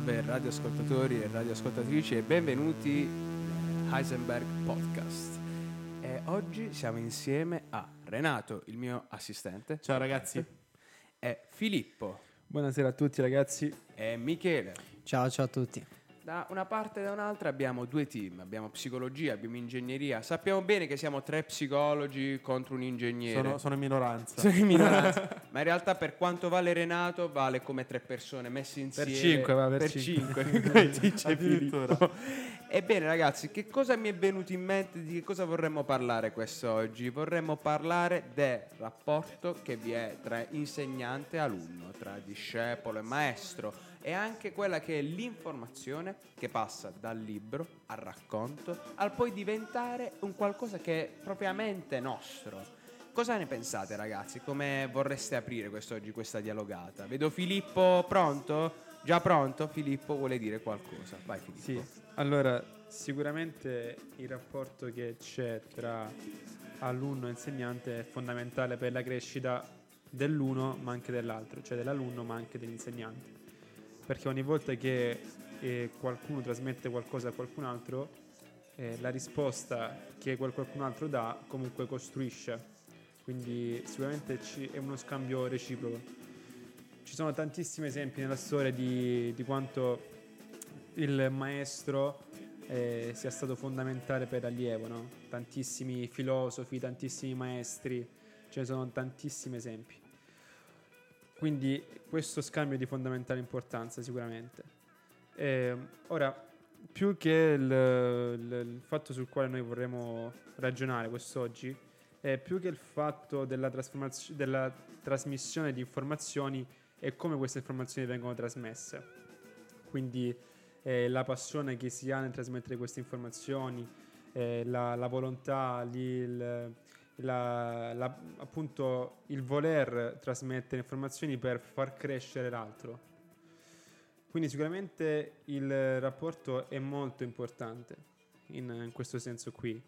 Salve radioascoltatori e radioascoltatrici e benvenuti a Heisenberg Podcast. E oggi siamo insieme a Renato, il mio assistente. Ciao ragazzi. E Filippo. Buonasera a tutti ragazzi. E Michele. Ciao, ciao a tutti. Da una parte e da un'altra abbiamo due team, abbiamo psicologia, abbiamo ingegneria. Sappiamo bene che siamo tre psicologi contro un ingegnere. Sono, sono in minoranza. Sono in minoranza. Ma in realtà per quanto vale Renato vale come tre persone messe insieme. Per cinque, va, per per cinque. cinque, come dice Addirittura. Filippo. Ebbene ragazzi, che cosa mi è venuto in mente, di che cosa vorremmo parlare quest'oggi? Vorremmo parlare del rapporto che vi è tra insegnante e alunno, tra discepolo e maestro e anche quella che è l'informazione che passa dal libro al racconto al poi diventare un qualcosa che è propriamente nostro. Cosa ne pensate ragazzi? Come vorreste aprire quest'oggi questa dialogata? Vedo Filippo pronto? Già pronto? Filippo vuole dire qualcosa. Vai Filippo. Sì, allora sicuramente il rapporto che c'è tra alunno e insegnante è fondamentale per la crescita dell'uno ma anche dell'altro, cioè dell'alunno ma anche dell'insegnante. Perché ogni volta che eh, qualcuno trasmette qualcosa a qualcun altro, eh, la risposta che quel qualcun altro dà comunque costruisce. Quindi sicuramente è uno scambio reciproco. Ci sono tantissimi esempi nella storia di, di quanto il maestro eh, sia stato fondamentale per l'allievo, no? Tantissimi filosofi, tantissimi maestri, ce ne sono tantissimi esempi. Quindi questo scambio è di fondamentale importanza sicuramente. Eh, ora, più che il, il- il fatto sul quale noi vorremmo ragionare quest'oggi, è più che il fatto della, trasformazio- della trasmissione di informazioni e come queste informazioni vengono trasmesse. Quindi eh, la passione che si ha nel trasmettere queste informazioni, eh, la, la volontà, il, la- la- appunto il voler trasmettere informazioni per far crescere l'altro. Quindi sicuramente il rapporto è molto importante in, in questo senso qui.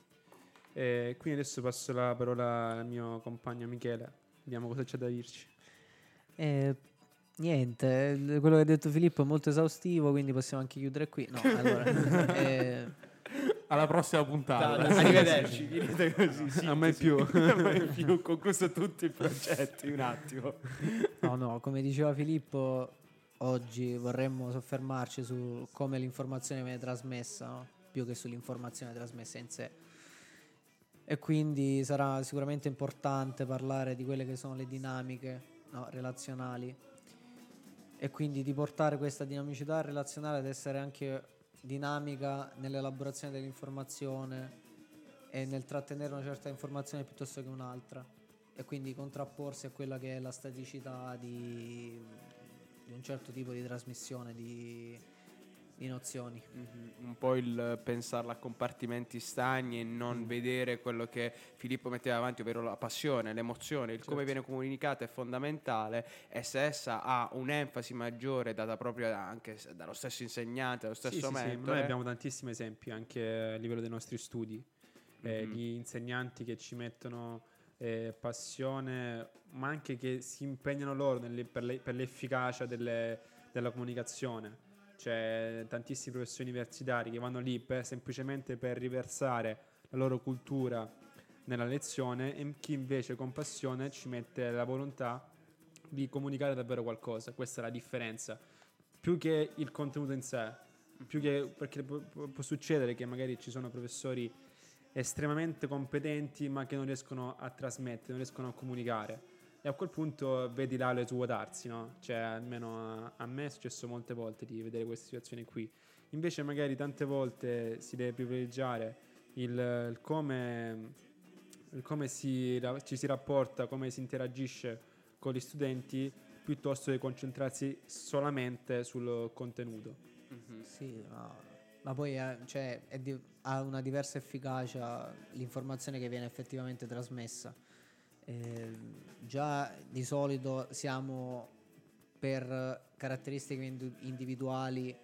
E quindi adesso passo la parola al mio compagno Michele, vediamo cosa c'è da dirci. Eh, niente, il- quello che ha detto Filippo è molto esaustivo, quindi possiamo anche chiudere qui. No, allora, eh, Alla prossima puntata. Arrivederci, finite così. sì, A mai sì. più. A mai più, concluso tutti i progetti, un attimo. no, no, come diceva Filippo, oggi vorremmo soffermarci su come l'informazione viene trasmessa, no? più che sull'informazione trasmessa in sé. E quindi sarà sicuramente importante parlare di quelle che sono le dinamiche no, relazionali. E quindi di portare questa dinamicità relazionale ad essere anche dinamica nell'elaborazione dell'informazione e nel trattenere una certa informazione piuttosto che un'altra. E quindi contrapporsi a quella che è la staticità di, di un certo tipo di trasmissione di, di nozioni. Mhm, Un po' il pensarla a compartimenti stagni e non vedere quello che Filippo metteva avanti, ovvero la passione, l'emozione, il come Certo. viene comunicata è fondamentale e se essa ha un'enfasi maggiore data proprio anche dallo stesso insegnante, dallo Sì, stesso sì, sì, mentore. Noi abbiamo tantissimi esempi anche a livello dei nostri studi, eh, Mhm. di insegnanti che ci mettono eh, passione, ma anche che si impegnano loro nelle- per, le- per l'efficacia delle- della comunicazione. C'è tantissimi professori universitari che vanno lì per- semplicemente per riversare la loro cultura nella lezione e chi invece con passione ci mette la volontà di comunicare davvero qualcosa. Questa è la differenza. Più che il contenuto in sé, più che perché può, può- succedere che magari ci sono professori estremamente competenti ma che non riescono a trasmettere, non riescono a comunicare. E a quel punto vedi l'aule svuotarsi, no? Cioè, almeno a, a me è successo molte volte di vedere queste situazioni qui. Invece magari tante volte si deve privilegiare il, il come, il come si, ci si rapporta, come si interagisce con gli studenti, piuttosto che concentrarsi solamente sul contenuto. Mhm. Sì, ma, ma poi eh, cioè, è di- ha una diversa efficacia l'informazione che viene effettivamente trasmessa. Eh, già di solito siamo per caratteristiche individuali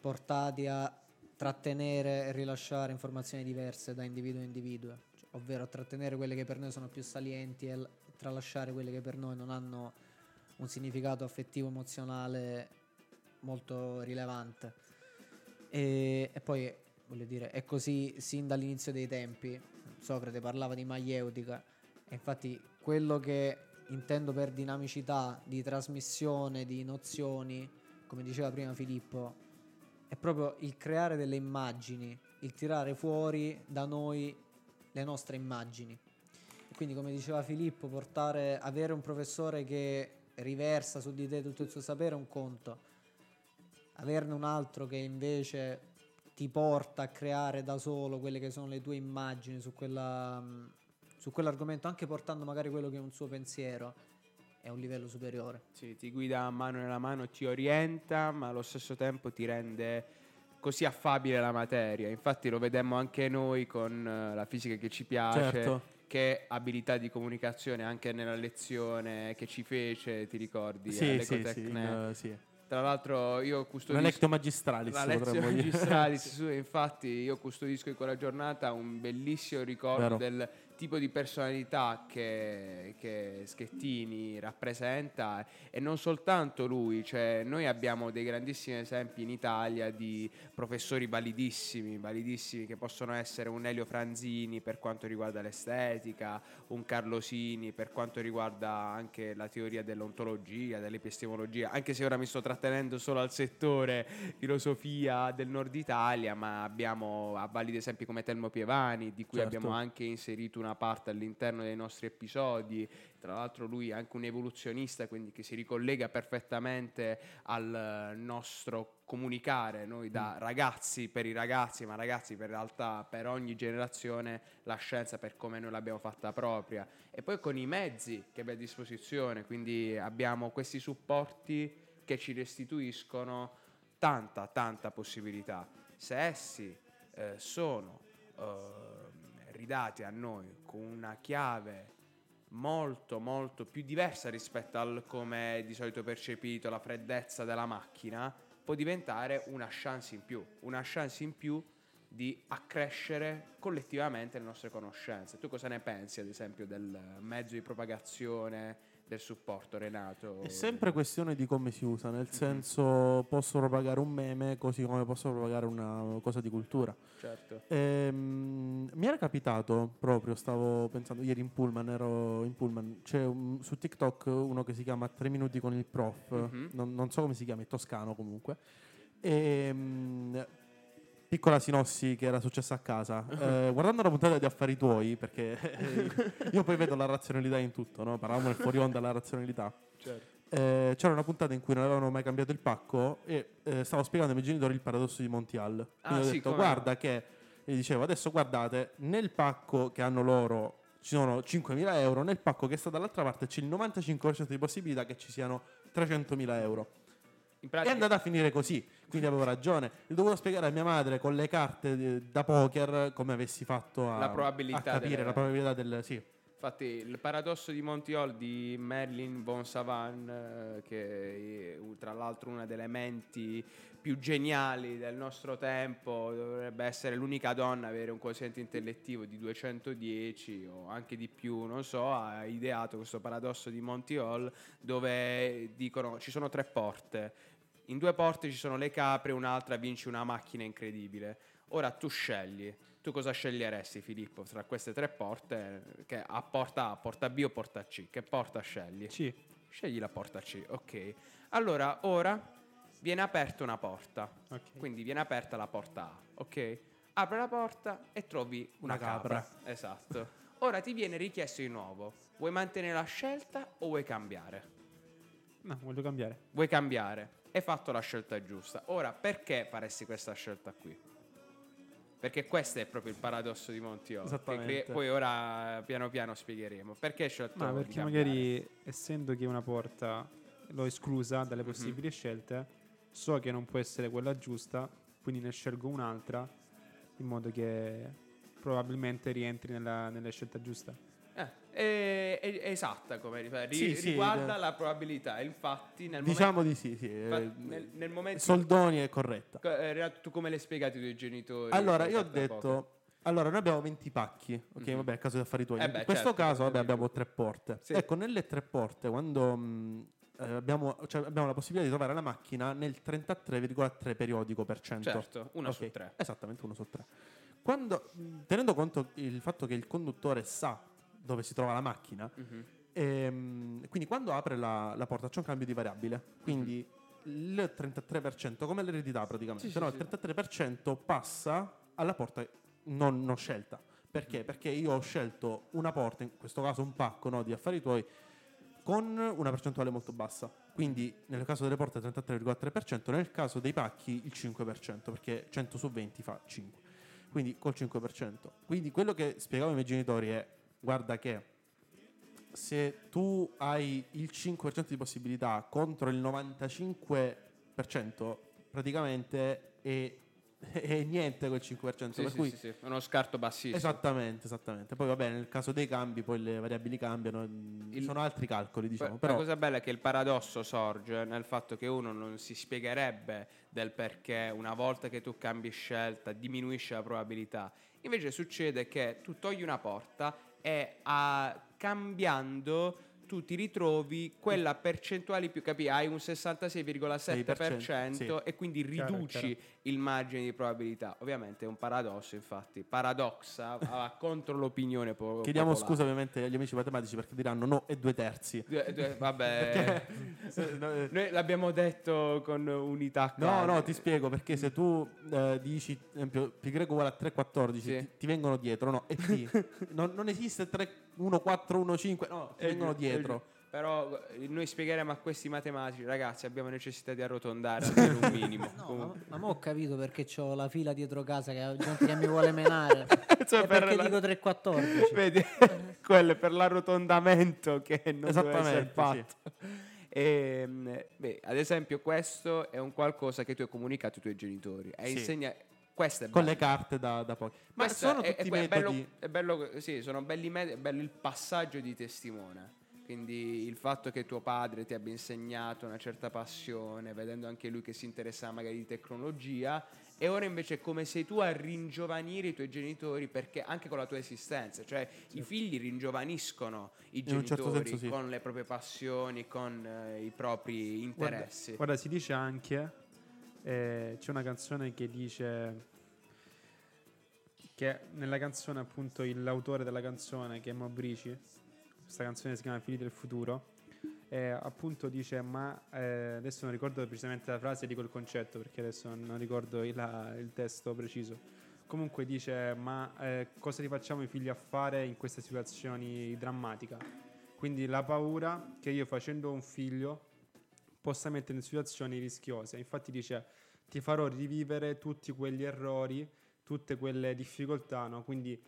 portati a trattenere e rilasciare informazioni diverse da individuo a individuo, cioè, ovvero trattenere quelle che per noi sono più salienti e tralasciare quelle che per noi non hanno un significato affettivo emozionale molto rilevante. E, e poi, voglio dire, è così sin dall'inizio dei tempi. Socrate parlava di maieutica, infatti quello che intendo per dinamicità di trasmissione di nozioni, come diceva prima Filippo, è proprio il creare delle immagini, il tirare fuori da noi le nostre immagini. E quindi, come diceva Filippo, portare, avere un professore che riversa su di te tutto il suo sapere è un conto, averne un altro che invece ti porta a creare da solo quelle che sono le tue immagini su, quella, su quell'argomento, anche portando magari quello che è un suo pensiero, è un livello superiore. Sì, ti guida a mano nella mano, ti orienta, ma allo stesso tempo ti rende così affabile la materia. Infatti lo vedemmo anche noi con uh, la fisica che ci piace. Certo. Che abilità di comunicazione anche nella lezione che ci fece, ti ricordi? Sì, sì, sì, eh, sì. Tra l'altro io custodisco lectio magistralis, la dire. magistralis, infatti io custodisco in quella giornata un bellissimo ricordo Vero. del tipo di personalità che, che Schettini rappresenta e non soltanto lui, cioè noi abbiamo dei grandissimi esempi in Italia di professori validissimi, validissimi che possono essere un Elio Franzini per quanto riguarda l'estetica, un Carlosini per quanto riguarda anche la teoria dell'ontologia, dell'epistemologia, anche se ora mi sto trattenendo solo al settore filosofia del nord Italia, ma abbiamo a validi esempi come Telmo Pievani, di cui Certo. abbiamo anche inserito una parte all'interno dei nostri episodi. Tra l'altro lui è anche un evoluzionista, quindi che si ricollega perfettamente al nostro comunicare, noi da ragazzi per i ragazzi, ma ragazzi per realtà per ogni generazione, la scienza per come noi l'abbiamo fatta propria. E poi con i mezzi che abbiamo a disposizione, quindi abbiamo questi supporti che ci restituiscono tanta, tanta possibilità. Se essi eh, sono eh, ridati a noi con una chiave molto molto più diversa rispetto al come è di solito percepito la freddezza della macchina può diventare una chance in più una chance in più di accrescere collettivamente le nostre conoscenze. Tu cosa ne pensi ad esempio del mezzo di propagazione del supporto Renato È sempre questione di come si usa, nel senso posso propagare un meme così come posso propagare una cosa di cultura. certo Ehm, mi era capitato proprio, stavo pensando ieri in pullman, ero in pullman, c'è un- su TikTok uno che si chiama 3 minuti con il prof, Mhm. non, non so come si chiama, è toscano comunque. Ehm, piccola sinossi che era successa a casa. Eh, guardando la puntata di Affari Tuoi, perché io poi vedo la razionalità in tutto, no? parlavamo nel fuori onda della razionalità. certo Eh, c'era una puntata in cui non avevano mai cambiato il pacco e eh, stavo spiegando ai miei genitori il paradosso di Montial. Ah, ho sì, detto, come guarda che, gli dicevo, adesso guardate, nel pacco che hanno loro ci sono 5.000 euro, nel pacco che sta dall'altra parte c'è il 95% di possibilità che ci siano 300.000 euro. In È pratica andata a finire così, quindi avevo ragione. Ho dovuto spiegare a mia madre con le carte eh, da poker come avessi fatto a, La probabilità a capire delle- la probabilità del... Sì, Infatti il paradosso di Montiol di Merlin von Savan, eh, che è tra l'altro una delle menti più geniali del nostro tempo, dovrebbe essere l'unica donna a avere un quoziente intellettivo di 210 o anche di più, non so, ha ideato questo paradosso di Monty Hall dove dicono ci sono tre porte, in due porte ci sono le capre, un'altra vinci una macchina incredibile. Ora tu scegli. Tu cosa sceglieresti, Filippo, tra queste tre porte? Che a porta A, porta B o porta C? Che porta scegli? C. Scegli la porta C, ok. Allora, ora viene aperta una porta. Ok. Quindi viene aperta la porta A, ok? Apri la porta e trovi una, Una capra. capra. Esatto. Ora ti viene richiesto di nuovo. Vuoi mantenere la scelta o vuoi cambiare? No, voglio cambiare. Vuoi cambiare? Hai fatto la scelta giusta. Ora, perché faresti questa scelta qui? Perché questo è proprio il paradosso di Montiolo. che poi ora piano piano spiegheremo. Perché hai scelto Ma perché magari, essendo che una porta l'ho esclusa Mhm. dalle possibili scelte, so che non può essere quella giusta, quindi ne scelgo un'altra in modo che probabilmente rientri nella, nella scelta giusta. Eh, è, è- è esatta come ri- Sì, sì, riguarda eh. la probabilità. Infatti, nel diciamo di sì. sì momento, eh, fa- nel, nel momento Soldoni è corretta. Tu come l'hai spiegato ai tuoi genitori? Allora, io ho Tra poco. detto. Allora, noi abbiamo 20 pacchi, ok? Mhm. Vabbè, a caso di affari tuoi. Eh beh, In questo certo, caso, vabbè, abbiamo tre porte. Sì. Ecco, nelle tre porte, quando mh, eh, abbiamo, cioè, abbiamo la possibilità di trovare la macchina nel 33,3 periodico per cento. Certo, una su Ok, tre. Esattamente, uno su tre. Quando, mh, tenendo conto il fatto che il conduttore sa dove si trova la macchina, Mhm. ehm, quindi quando apre la, la porta c'è un cambio di variabile. Quindi il 33%, come l'eredità praticamente, Sì, sì, no, sì. il 33% passa alla porta non, non scelta. Perché? Perché io ho scelto una porta, in questo caso un pacco no, di affari tuoi, con una percentuale molto bassa. Quindi nel caso delle porte 33,3%, nel caso dei pacchi il 5%, perché 100 su 20 fa 5. Quindi col 5%. Quindi quello che spiegavo ai miei genitori è, guarda che se tu hai il 5% di possibilità contro il 95%, praticamente è, è niente quel 5%. Sì, per sì, cui sì, sì, uno scarto bassissimo. Esattamente, esattamente. Poi va bene, nel caso dei cambi, poi le variabili cambiano, mm, Il- sono altri calcoli, diciamo. Poi Però, La cosa bella è che il paradosso sorge nel fatto che uno non si spiegherebbe del perché una volta che tu cambi scelta diminuisce la probabilità. Invece succede che tu togli una porta e a- cambiando tu ti ritrovi quella percentuale più, capi? Hai un 66,7% Sì. e quindi Chiaro, riduci chiaro. Il margine di probabilità. Ovviamente è un paradosso, infatti, paradoxa va contro l'opinione po- chiediamo popolare. scusa ovviamente agli amici matematici perché diranno no, è due terzi. Due- due- vabbè, no, eh, noi l'abbiamo detto con unità. No, calda. no, ti spiego perché se tu eh, dici, ad esempio, pi greco uguale a 3,14, Sì. ti, ti vengono dietro, no? E P. non, non esiste 3, 1, 4, 1, 5, no, ti È vengono giu- è dietro. Però eh, noi spiegheremo a questi matematici, ragazzi, abbiamo necessità di arrotondare almeno un minimo. No, Comunque. ma, ma mo ho capito perché ho la fila dietro casa che gente che mi vuole menare. Cioè, e per perché la- dico 3,14. Vedi, quello è per l'arrotondamento che non deve essere Esattamente, fatto. Ehm, beh, ad esempio, questo è un qualcosa che tu hai comunicato ai tuoi genitori. Hai Sì. insegna- Questo è Con bello. le carte da, da pochi. Ma Questo sono è, tutti è, è bello, metodi. è bello, sì, sono belli è bello il passaggio di testimone. Quindi il fatto che tuo padre ti abbia insegnato una certa passione, vedendo anche lui che si interessa magari di tecnologia, e ora invece è come sei tu a ringiovanire i tuoi genitori perché anche con la tua esistenza, cioè i figli ringiovaniscono i certo genitori senso sì. con le proprie passioni, con eh, i propri interessi. Guarda, si dice anche, eh, c'è una canzone che dice che nella canzone appunto l'autore della canzone che è Mobrici, questa canzone si chiama Figli del futuro, eh, appunto dice ma eh, adesso non ricordo precisamente la frase, dico il concetto perché adesso non ricordo il, la- il testo preciso. Comunque dice ma eh, cosa li facciamo i figli a fare in queste situazioni drammatiche? Quindi la paura che io facendo un figlio possa mettere in situazioni rischiose. Infatti dice ti farò rivivere tutti quegli errori, tutte quelle difficoltà, no? Quindi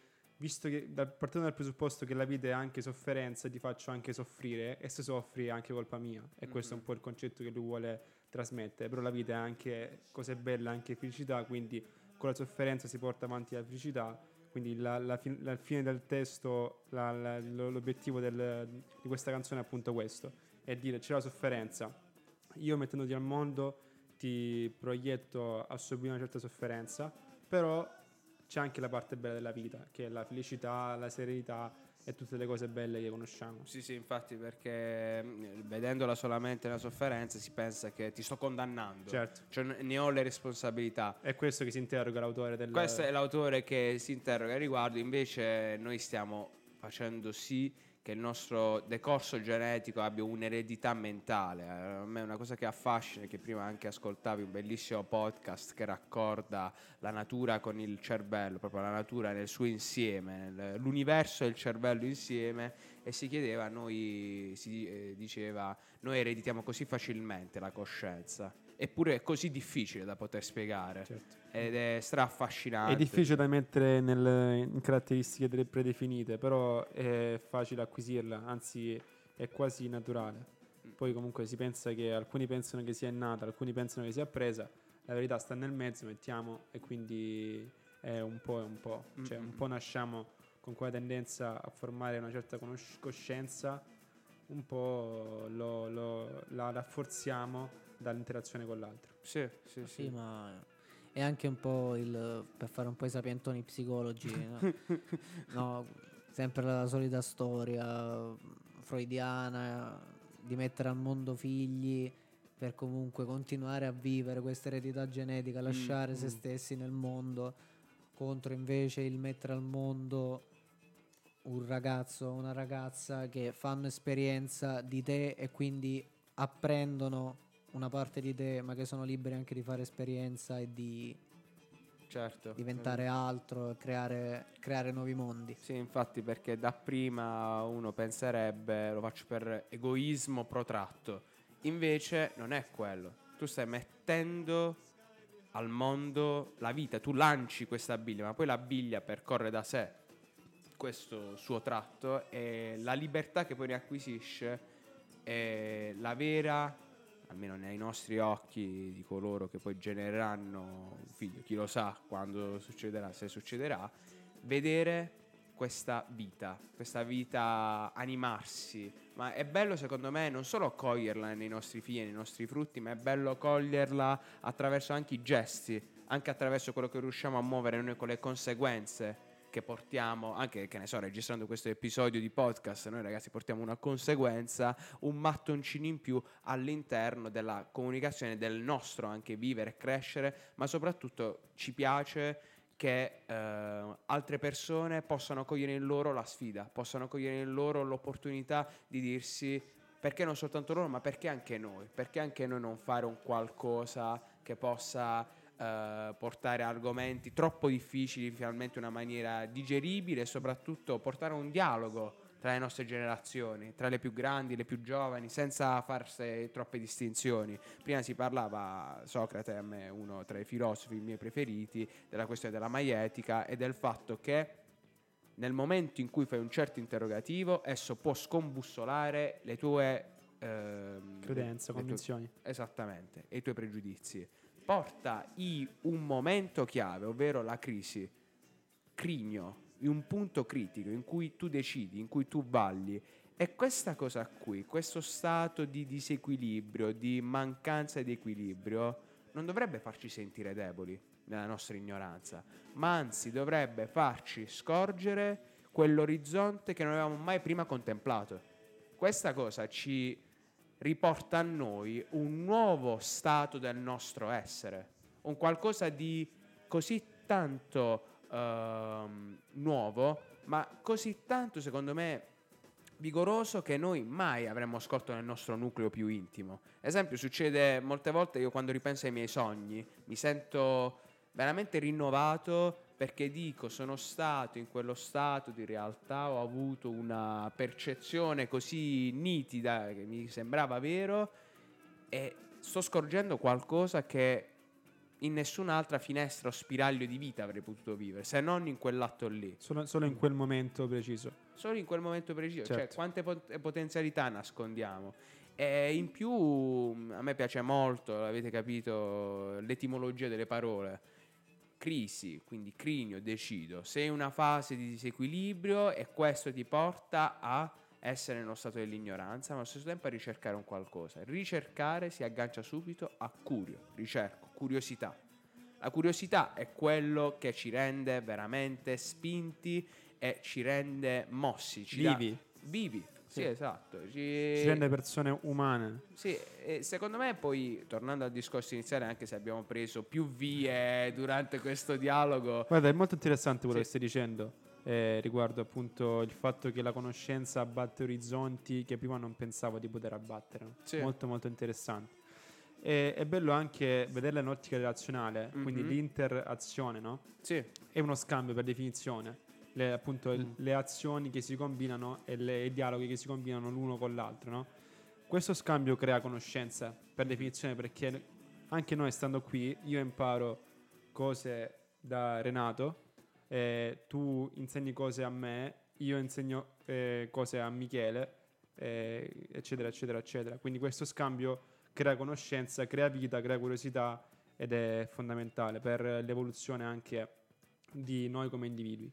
visto che da- partendo dal presupposto che la vita è anche sofferenza, ti faccio anche soffrire e se soffri è anche colpa mia. E questo è un po' il concetto che lui vuole trasmettere, però la vita è anche cose belle, anche felicità, quindi con la sofferenza si porta avanti la felicità. Quindi la, la la fine del testo, la- la- lo- l'obiettivo del- di questa canzone è appunto questo, è dire c'è la sofferenza, io mettendoti al mondo ti proietto a subire una certa sofferenza, però c'è anche la parte bella della vita, che è la felicità, la serenità e tutte le cose belle che conosciamo. Sì, sì, infatti, perché vedendola solamente la sofferenza si pensa che ti sto condannando. Certo. Cioè, ne ho le responsabilità. È questo che si interroga l'autore del... Questo è l'autore che si interroga al riguardo, invece noi stiamo facendo sì che il nostro decorso genetico abbia un'eredità mentale. Eh, A me è una cosa che affascina, che prima anche ascoltavi un bellissimo podcast che raccorda la natura con il cervello, proprio la natura nel suo insieme, l'universo e il cervello insieme, e si chiedeva, noi si eh, diceva, noi ereditiamo così facilmente la coscienza. Eppure è così difficile da poter spiegare Certo. ed è straffascinante. È difficile da mettere nel- in caratteristiche delle predefinite, però è facile acquisirla, anzi è quasi naturale. Poi comunque si pensa che alcuni pensano che sia nata, alcuni pensano che sia appresa, la verità sta nel mezzo, mettiamo, e quindi è un po' e un po'. Cioè un po' nasciamo con quella tendenza a formare una certa conosc- coscienza, un po' lo- lo- la rafforziamo dall'interazione con l'altro. Sì, sì, sì. Sì, ma è anche un po' il per fare un po' i sapientoni psicologi, no? No, sempre la solita storia freudiana di mettere al mondo figli per comunque continuare a vivere questa eredità genetica, lasciare se mm. stessi nel mondo, contro invece il mettere al mondo un ragazzo o una ragazza che fanno esperienza di te e quindi apprendono una parte di te, ma che sono liberi anche di fare esperienza e di Certo. diventare altro e creare, creare nuovi mondi. Sì, infatti, perché dapprima uno penserebbe lo faccio per egoismo protratto. Invece non è quello. Tu stai mettendo al mondo la vita, tu lanci questa biglia, ma poi la biglia percorre da sé questo suo tratto e la libertà che poi ne acquisisce è la vera, almeno nei nostri occhi di coloro che poi genereranno un figlio, chi lo sa quando succederà, se succederà, vedere questa vita, questa vita animarsi. Ma è bello secondo me non solo coglierla nei nostri figli, nei nostri frutti, ma è bello coglierla attraverso anche i gesti, anche attraverso quello che riusciamo a muovere noi con le conseguenze che portiamo, anche che ne so, registrando questo episodio di podcast, noi ragazzi portiamo una conseguenza, un mattoncino in più all'interno della comunicazione del nostro anche vivere e crescere, ma soprattutto ci piace che eh, altre persone possano cogliere in loro la sfida, possano cogliere in loro l'opportunità di dirsi perché non soltanto loro, ma perché anche noi, perché anche noi non fare un qualcosa che possa eh, portare argomenti troppo difficili finalmente in una maniera digeribile e soprattutto portare un dialogo tra le nostre generazioni, tra le più grandi, le più giovani, senza farsi troppe distinzioni. Prima si parlava, Socrate a me uno tra i filosofi miei preferiti, della questione della maietica e del fatto che nel momento in cui fai un certo interrogativo, esso può scombussolare le tue ehm, Credenze, le tue- convinzioni. esattamente, e i tuoi pregiudizi. Porta in un momento chiave, ovvero la crisi, crigno, in un punto critico in cui tu decidi, in cui tu valli. E questa cosa qui, questo stato di disequilibrio, di mancanza di equilibrio, non dovrebbe farci sentire deboli nella nostra ignoranza, ma anzi dovrebbe farci scorgere quell'orizzonte che non avevamo mai prima contemplato. Questa cosa ci riporta a noi un nuovo stato del nostro essere, un qualcosa di così tanto ehm, nuovo, ma così tanto secondo me vigoroso che noi mai avremmo scorto nel nostro nucleo più intimo. Esempio, succede molte volte io quando ripenso ai miei sogni, mi sento veramente rinnovato perché dico sono stato in quello stato di realtà, ho avuto una percezione così nitida che mi sembrava vero e sto scorgendo qualcosa che in nessun'altra finestra o spiraglio di vita avrei potuto vivere, se non in quell'atto lì. Solo, solo in quel momento preciso. Solo in quel momento preciso, cioè Certo. quante pot- potenzialità nascondiamo. E in più mh, a me piace molto, avete capito, l'etimologia delle parole. Crisi, quindi crigno, decido. Sei in una fase di disequilibrio e questo ti porta a essere nello stato dell'ignoranza, ma allo stesso tempo a ricercare un qualcosa. Ricercare si aggancia subito a curio, ricerco, curiosità. La curiosità è quello che ci rende veramente spinti e ci rende mossi, ci Vivi. vivi, sì, esatto. Ci, Ci rende persone umane. sì, e secondo me poi, tornando al discorso iniziale, anche se abbiamo preso più vie durante questo dialogo, Guarda, è molto interessante quello Sì. che stai dicendo eh, riguardo appunto il fatto che la conoscenza abbatte orizzonti che prima non pensavo di poter abbattere. Sì. Molto molto interessante. E, è bello anche vederla in ottica relazionale, quindi Mhm. l'interazione, no? sì, È uno scambio per definizione. Le, appunto il- le azioni che si combinano e le- i dialoghi che si combinano l'uno con l'altro, no? Questo scambio crea conoscenza per definizione perché anche noi stando qui io imparo cose da Renato, eh, tu insegni cose a me, io insegno eh, cose a Michele, eh, eccetera, eccetera, eccetera. Quindi questo scambio crea conoscenza, crea vita, crea curiosità ed è fondamentale per l'evoluzione anche di noi come individui.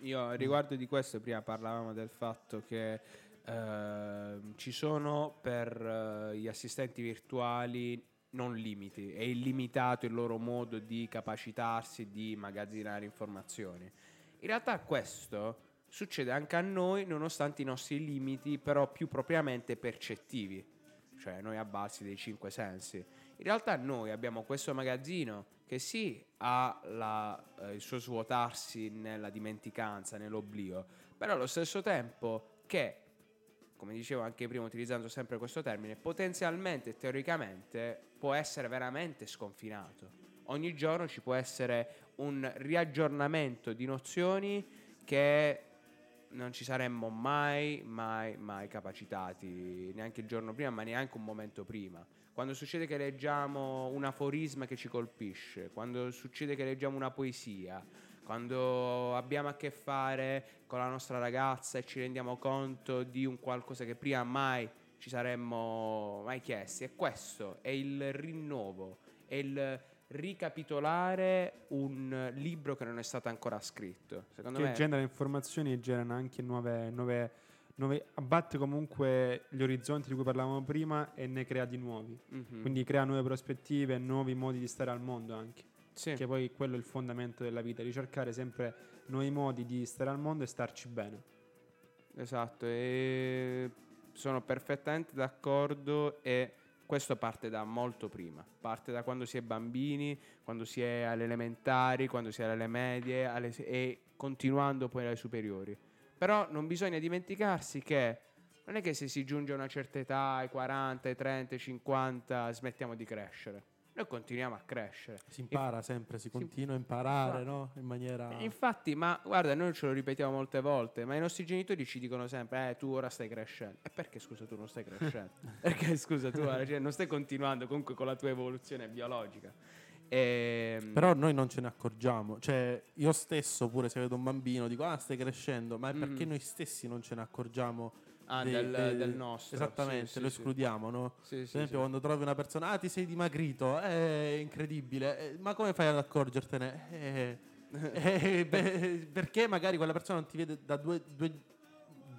Io riguardo di questo prima parlavamo del fatto che ehm, ci sono per eh, gli assistenti virtuali non limiti, è illimitato il loro modo di capacitarsi di immagazzinare informazioni. In realtà questo succede anche a noi nonostante i nostri limiti, però più propriamente percettivi, cioè noi a base dei cinque sensi. In realtà noi abbiamo questo magazzino che sì ha la, eh, il suo svuotarsi nella dimenticanza, nell'oblio, però allo stesso tempo che, come dicevo anche prima utilizzando sempre questo termine, potenzialmente, teoricamente, può essere veramente sconfinato. Ogni giorno ci può essere un riaggiornamento di nozioni che non ci saremmo mai, mai, mai capacitati, neanche il giorno prima, ma neanche un momento prima. Quando succede che leggiamo un aforisma che ci colpisce, quando succede che leggiamo una poesia, quando abbiamo a che fare con la nostra ragazza e ci rendiamo conto di un qualcosa che prima mai ci saremmo mai chiesti. E questo è il rinnovo, è il ricapitolare un libro che non è stato ancora scritto. Secondo che me genera informazioni e generano anche nuove, nuove, nuove- abbatte comunque gli orizzonti di cui parlavamo prima e ne crea di nuovi. Mhm. Quindi crea nuove prospettive, nuovi modi di stare al mondo anche. Sì. Che poi quello è il fondamento della vita, ricercare sempre nuovi modi di stare al mondo e starci bene. Esatto, e sono perfettamente d'accordo e questo parte da molto prima, parte da quando si è bambini, quando si è alle elementari, quando si è alle medie alle- e continuando poi alle superiori. Però non bisogna dimenticarsi che non è che se si giunge a una certa età, ai 40, ai 30, ai 50, smettiamo di crescere. Noi continuiamo a crescere. Si impara sempre, si continua a imparare, Infatti. no? In maniera... Infatti, ma guarda, noi ce lo ripetiamo molte volte, ma i nostri genitori ci dicono sempre, eh, tu ora stai crescendo. E perché scusa tu non stai crescendo? perché scusa tu cioè, non stai continuando comunque con la tua evoluzione biologica. Ehm, Però noi non ce ne accorgiamo. Cioè, io stesso, pure se vedo un bambino, dico, ah, stai crescendo, ma è perché Mhm. noi stessi non ce ne accorgiamo ah, dei- del, dei- del nostro. Esattamente, sì, lo sì. escludiamo, no? Sì, sì, Per esempio, quando trovi una persona, ah, ti sei dimagrito, è incredibile, Eh, ma come fai ad accorgertene? Eh, eh, beh, perché magari quella persona non ti vede da due, due,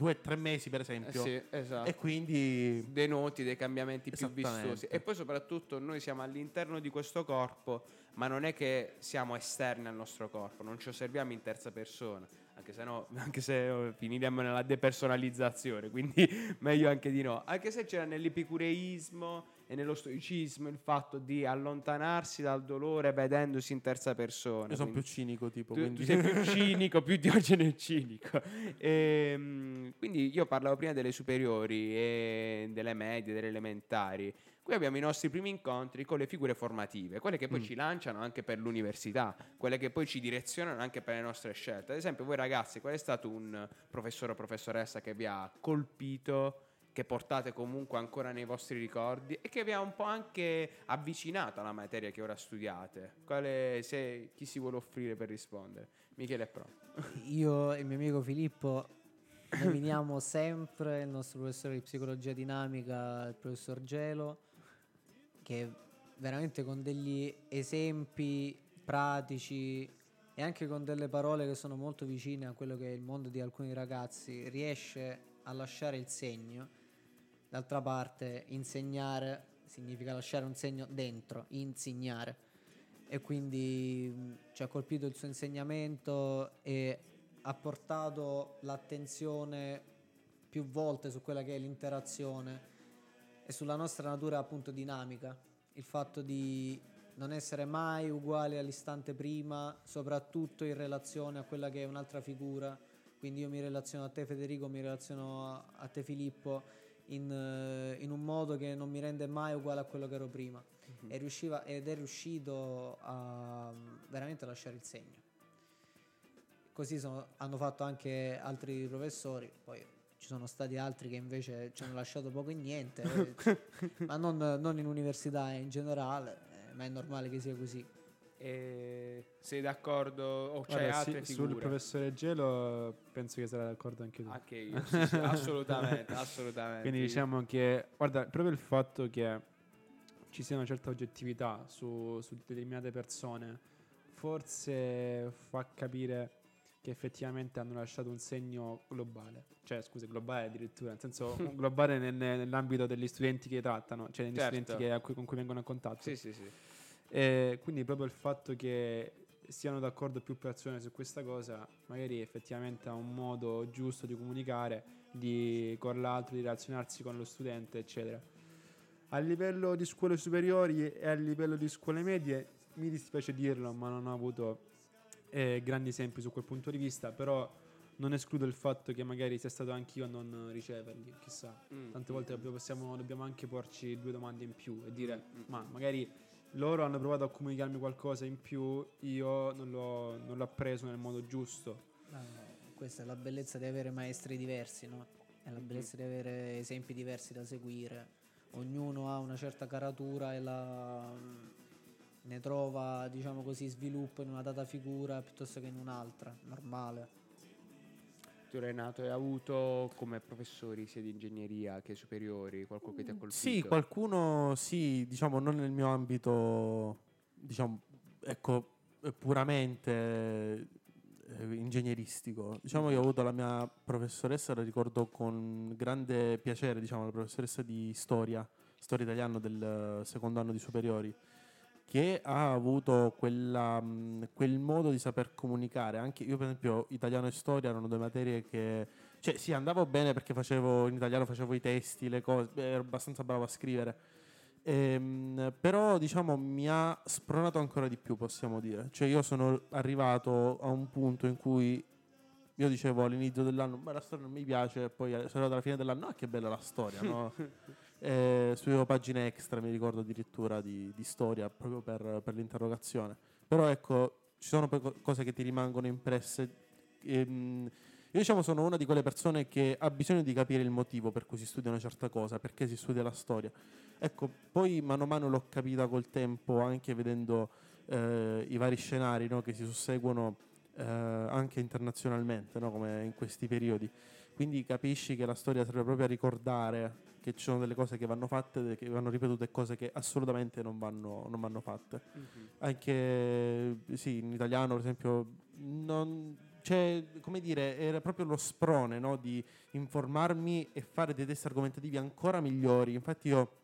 due tre mesi, per Eh esempio, sì, esatto. e quindi dei noti, dei cambiamenti più vistosi. E poi soprattutto noi siamo all'interno di questo corpo, ma non è che siamo esterni al nostro corpo, non ci osserviamo in terza persona, anche se, no, anche se eh, finiremmo nella depersonalizzazione, quindi meglio anche di no. Anche se c'era nell'epicureismo e nello stoicismo il fatto di allontanarsi dal dolore vedendosi in terza persona. io sono più cinico, tipo, tu, tu sei più cinico, più Diogene è cinico. Ehm, quindi io parlavo prima delle superiori e delle medie, delle elementari. Qui abbiamo i nostri primi incontri con le figure formative, quelle che poi Mm. ci lanciano anche per l'università, quelle che poi ci direzionano anche per le nostre scelte. Ad esempio, voi ragazzi, qual è stato un professore o professoressa che vi ha colpito, che portate comunque ancora nei vostri ricordi e che vi ha un po' anche avvicinato alla materia che ora studiate? Quale, se, chi si vuole offrire per rispondere? Michele è pronto. Io e il mio amico Filippo nominiamo sempre il nostro professore di psicologia dinamica, il professor Gelo, che veramente con degli esempi pratici e anche con delle parole che sono molto vicine a quello che è il mondo di alcuni ragazzi riesce a lasciare il segno. D'altra parte, insegnare significa lasciare un segno dentro, insegnare. E quindi ci ha colpito il suo insegnamento e ha portato l'attenzione più volte su quella che è l'interazione e sulla nostra natura appunto dinamica, il fatto di non essere mai uguali all'istante prima, soprattutto in relazione a quella che è un'altra figura, quindi io mi relaziono a te Federico, mi relaziono a te Filippo in, eh, in un modo che non mi rende mai uguale a quello che ero prima e riusciva, ed è riuscito a mm, veramente lasciare il segno. Così sono- hanno fatto anche altri professori, poi ci sono stati altri che invece ci hanno lasciato poco e niente, ma non, non in università, in generale, eh, ma è normale che sia così. E sei d'accordo o c'hai Guarda, sì, altre sul figure? professore Gelo penso che sarai d'accordo anche tu. Anche io, sì, sì, assolutamente, assolutamente. Quindi diciamo che, guarda, proprio il fatto che ci sia una certa oggettività su, su determinate persone, forse fa capire che effettivamente hanno lasciato un segno globale. Cioè, scusa, globale addirittura, nel senso globale nel- nell'ambito degli studenti che trattano, cioè degli Certo. studenti che- cui- con cui vengono a contatto. Sì, sì, sì. E quindi proprio il fatto che siano d'accordo più persone su questa cosa, magari effettivamente ha un modo giusto di comunicare, di, con l'altro, di relazionarsi con lo studente, eccetera. A livello di scuole superiori e a livello di scuole medie, mi dispiace dirlo, ma non ho avuto eh, grandi esempi su quel punto di vista, però non escludo il fatto che magari sia stato anch'io a non riceverli, chissà. Mm. Tante volte dobbiamo, possiamo- dobbiamo anche porci due domande in più e dire, Mm, mm, ma magari loro hanno provato a comunicarmi qualcosa in più, io non l'ho, non l'ho appreso nel modo giusto. No, questa è la bellezza di avere maestri diversi, no? È la bellezza di avere esempi diversi da seguire. Ognuno ha una certa caratura e la, ne trova, diciamo così, sviluppo in una data figura piuttosto che in un'altra, normale. Tu Renato hai avuto come professori sia di ingegneria che superiori qualcuno che ti ha colpito? Sì, qualcuno sì, diciamo non nel mio ambito, diciamo, ecco, puramente eh, ingegneristico. Diciamo che ho avuto la mia professoressa, la ricordo con grande piacere, diciamo, la professoressa di storia, storia italiana del secondo anno di superiori, che ha avuto quella, mh, quel modo di saper comunicare. Anche io, per esempio, italiano e storia erano due materie che cioè, sì, andavo bene perché facevo in italiano facevo i testi, le cose, ero abbastanza bravo a scrivere. Ehm, però, diciamo, mi ha spronato ancora di più, possiamo dire. Cioè, io sono arrivato a un punto in cui io dicevo all'inizio dell'anno, ma la storia non mi piace, e poi eh, sono alla fine dell'anno, ah, che bella la storia, no? Eh, studiavo pagine extra, mi ricordo addirittura di, di storia, proprio per, per l'interrogazione. Però ecco, ci sono poi co- cose che ti rimangono impresse. Ehm, io diciamo sono una di quelle persone che ha bisogno di capire il motivo per cui si studia una certa cosa, perché si studia la storia. Ecco, poi mano a mano l'ho capita col tempo, anche vedendo eh, i vari scenari no, che si susseguono eh, anche internazionalmente, no, come in questi periodi. Quindi capisci che la storia serve proprio a ricordare che ci sono delle cose che vanno fatte, che vanno ripetute e cose che assolutamente non vanno, non vanno fatte. Mhm. Anche sì, in italiano, per esempio, non c'è come dire, era proprio lo sprone no, di informarmi e fare dei test argomentativi ancora migliori. Infatti, io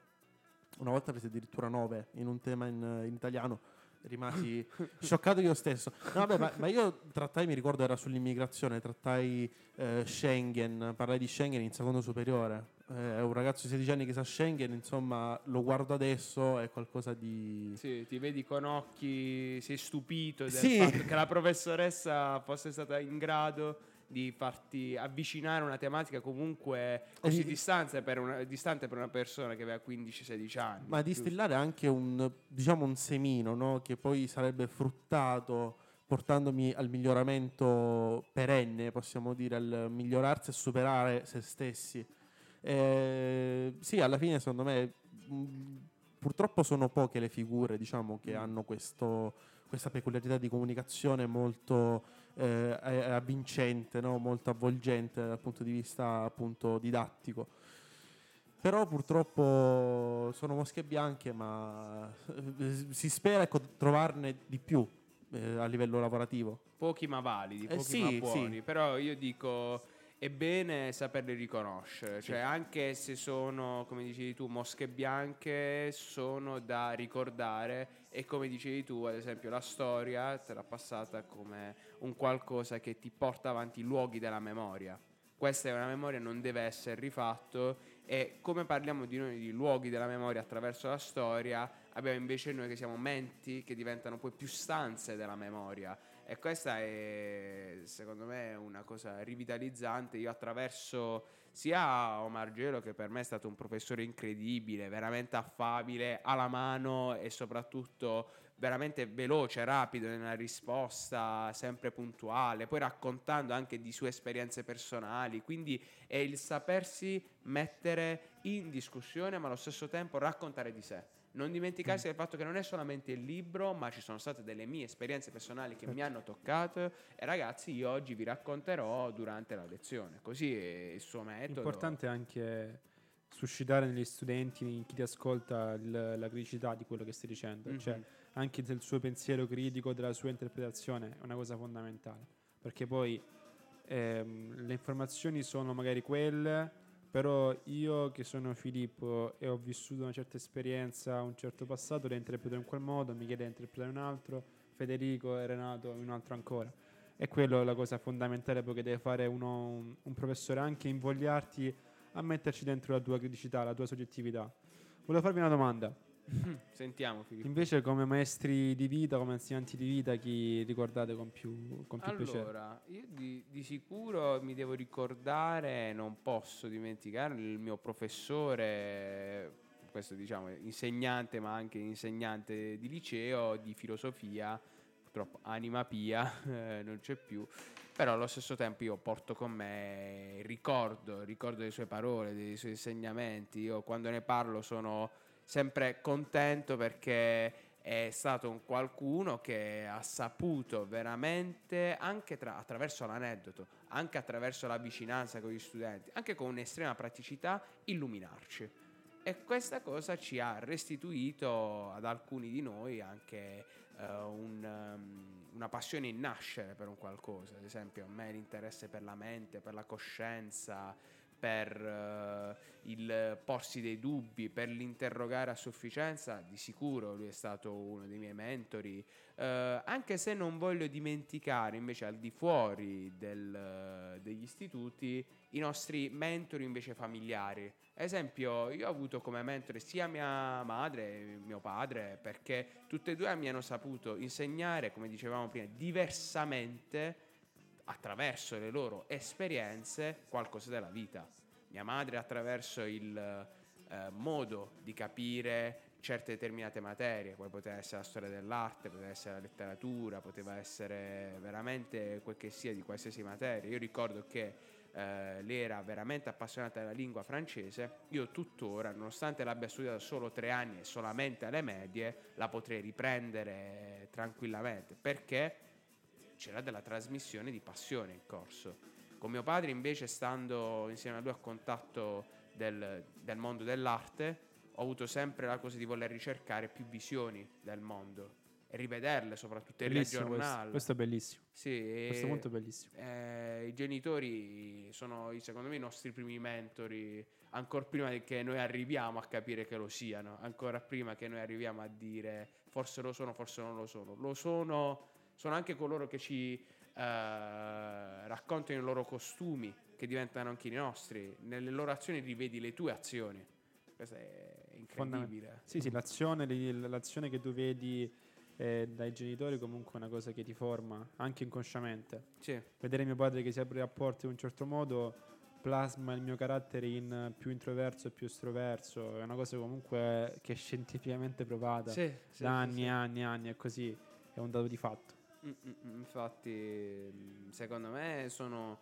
una volta presi addirittura 9 in un tema in, in italiano. Rimasi scioccato io stesso. No, vabbè, ma, ma io trattai, mi ricordo, era sull'immigrazione, trattai eh, Schengen, parlai di Schengen in secondo superiore. Eh, un ragazzo di 16 anni che sa Schengen, insomma, lo guardo adesso, è qualcosa di... Sì, ti vedi con occhi, sei stupito del Sì. fatto che la professoressa fosse stata in grado di farti avvicinare a una tematica comunque così distante per una, distante per una persona che aveva 15-16 anni. Ma giusto? distillare anche un, diciamo, un semino, no? Che poi sarebbe fruttato portandomi al miglioramento perenne, possiamo dire, al migliorarsi e superare se stessi. Eh, sì, alla fine secondo me mh, purtroppo sono poche le figure, diciamo, che Mm. hanno questo- questa peculiarità di comunicazione molto eh, eh, avvincente, no? molto avvolgente dal punto di vista appunto didattico. Però purtroppo sono mosche bianche, ma eh, si spera ecco, trovarne di più eh, a livello lavorativo. pochi ma validi, Eh, pochi sì, ma buoni. sì. Però io dico è bene saperli riconoscere, cioè anche se sono, come dicevi tu, mosche bianche, sono da ricordare e come dicevi tu, ad esempio, la storia te l'ha passata come un qualcosa che ti porta avanti i luoghi della memoria. Questa è una memoria, non deve essere rifatto e come parliamo di noi di luoghi della memoria attraverso la storia, abbiamo invece noi che siamo menti che diventano poi più stanze della memoria. E questa è secondo me una cosa rivitalizzante. Io attraverso sia Omar Gelo che per me è stato un professore incredibile, veramente affabile, alla mano e soprattutto veramente veloce, rapido nella risposta, sempre puntuale, poi raccontando anche di sue esperienze personali, quindi è il sapersi mettere in discussione ma allo stesso tempo raccontare di sé. Non dimenticarsi del fatto che non è solamente il libro, ma ci sono state delle mie esperienze personali che mi hanno toccato e ragazzi io oggi vi racconterò durante la lezione. Così è il suo metodo. Importante anche suscitare negli studenti, in chi ti ascolta, il- la criticità di quello che stai dicendo. Mhm. Cioè, anche del suo pensiero critico, della sua interpretazione, è una cosa fondamentale. Perché poi ehm, le informazioni sono magari quelle, però io che sono Filippo e ho vissuto una certa esperienza, un certo passato, le interpreto in quel modo, mi chiede di interpretare un altro, Federico e Renato in un altro ancora. E quello è la cosa fondamentale che deve fare uno, un, un professore, anche invogliarti a metterci dentro la tua criticità, la tua soggettività. Volevo farvi una domanda. Sentiamo Filippo. Invece come maestri di vita, come insegnanti di vita, chi ricordate con più, con più piacere? Allora, io di, di sicuro mi devo ricordare, non posso dimenticare il mio professore, questo diciamo insegnante ma anche insegnante di liceo di filosofia, purtroppo anima pia, eh, non c'è più, però allo stesso tempo io porto con me il ricordo, il ricordo delle sue parole, dei suoi insegnamenti, io quando ne parlo sono sempre contento perché è stato un qualcuno che ha saputo veramente, anche tra- attraverso l'aneddoto, anche attraverso la vicinanza con gli studenti, anche con un'estrema praticità, illuminarci. E questa cosa ci ha restituito ad alcuni di noi anche eh, un, um, una passione in nascere per un qualcosa, ad esempio a me l'interesse per la mente, per la coscienza, per eh, il porsi dei dubbi, per l'interrogare a sufficienza, di sicuro lui è stato uno dei miei mentori, eh, anche se non voglio dimenticare invece al di fuori del, degli istituti i nostri mentori invece familiari. Ad esempio, io ho avuto come mentore sia mia madre che mio padre, perché tutte e due mi hanno saputo insegnare, come dicevamo prima, diversamente attraverso le loro esperienze qualcosa della vita. Mia madre attraverso il eh, modo di capire certe determinate materie, come poteva essere la storia dell'arte, poteva essere la letteratura, poteva essere veramente quel che sia di qualsiasi materia. Io ricordo che eh, lei era veramente appassionata della lingua francese, io tuttora, nonostante l'abbia studiata solo tre anni e solamente alle medie, la potrei riprendere tranquillamente, perché c'era della trasmissione di passione in corso. Con mio padre invece, stando insieme a lui a contatto del, del mondo dell'arte, ho avuto sempre la cosa di voler ricercare più visioni del mondo e rivederle soprattutto e Bellissimo questo, riaggiornarle. questo è bellissimo. Sì, Questo è molto bellissimo. eh, I genitori sono secondo me i nostri primi mentori, ancora prima che noi arriviamo a capire che lo siano, ancora prima che noi arriviamo a dire forse lo sono, forse non lo sono. Lo sono, sono anche coloro che ci eh, raccontano i loro costumi, che diventano anche i nostri. Nelle loro azioni rivedi le tue azioni. Questo è incredibile. Sì, sì, l'azione, l'azione che tu vedi eh, dai genitori comunque è una cosa che ti forma, anche inconsciamente. Sì. Vedere mio padre che si apre i rapporti in un certo modo plasma il mio carattere in più introverso e più estroverso, è una cosa comunque che è scientificamente provata Sì, da sì, anni e anni e anni, è così, è un dato di fatto. Mm, mm, mm, Infatti, secondo me sono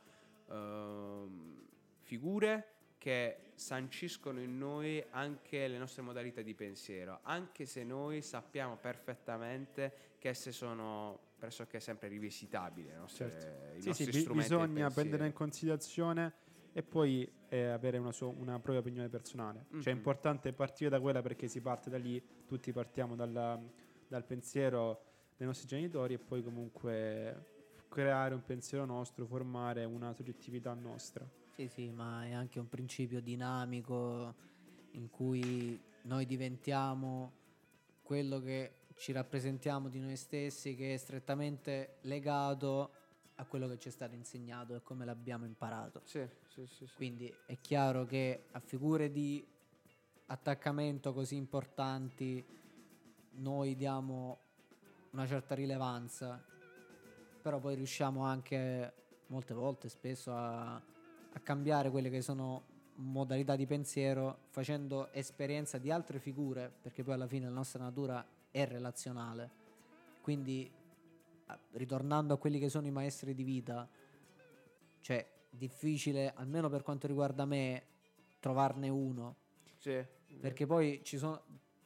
ehm, figure che sanciscono in noi anche le nostre modalità di pensiero, anche se noi sappiamo perfettamente che esse sono pressoché sempre rivisitabili, le nostre, Certo. i Sì, nostri sì, strumenti bisogna prendere in considerazione e poi eh, avere una, sua- una propria opinione personale. Cioè è Mhm. importante partire da quella perché si parte da lì, tutti partiamo dalla- dal pensiero dei nostri genitori e poi comunque creare un pensiero nostro, formare una soggettività nostra. Sì, sì, ma è anche un principio dinamico in cui noi diventiamo quello che ci rappresentiamo di noi stessi, che è strettamente legato a quello che ci è stato insegnato e come l'abbiamo imparato. Sì, sì, sì, sì. Quindi è chiaro che a figure di attaccamento così importanti noi diamo una certa rilevanza, però poi riusciamo anche molte volte, spesso a, a cambiare quelle che sono modalità di pensiero facendo esperienza di altre figure, perché poi alla fine la nostra natura è relazionale. Quindi ritornando a quelli che sono i maestri di vita, cioè difficile, almeno per quanto riguarda me, trovarne uno, Sì. perché poi ci sono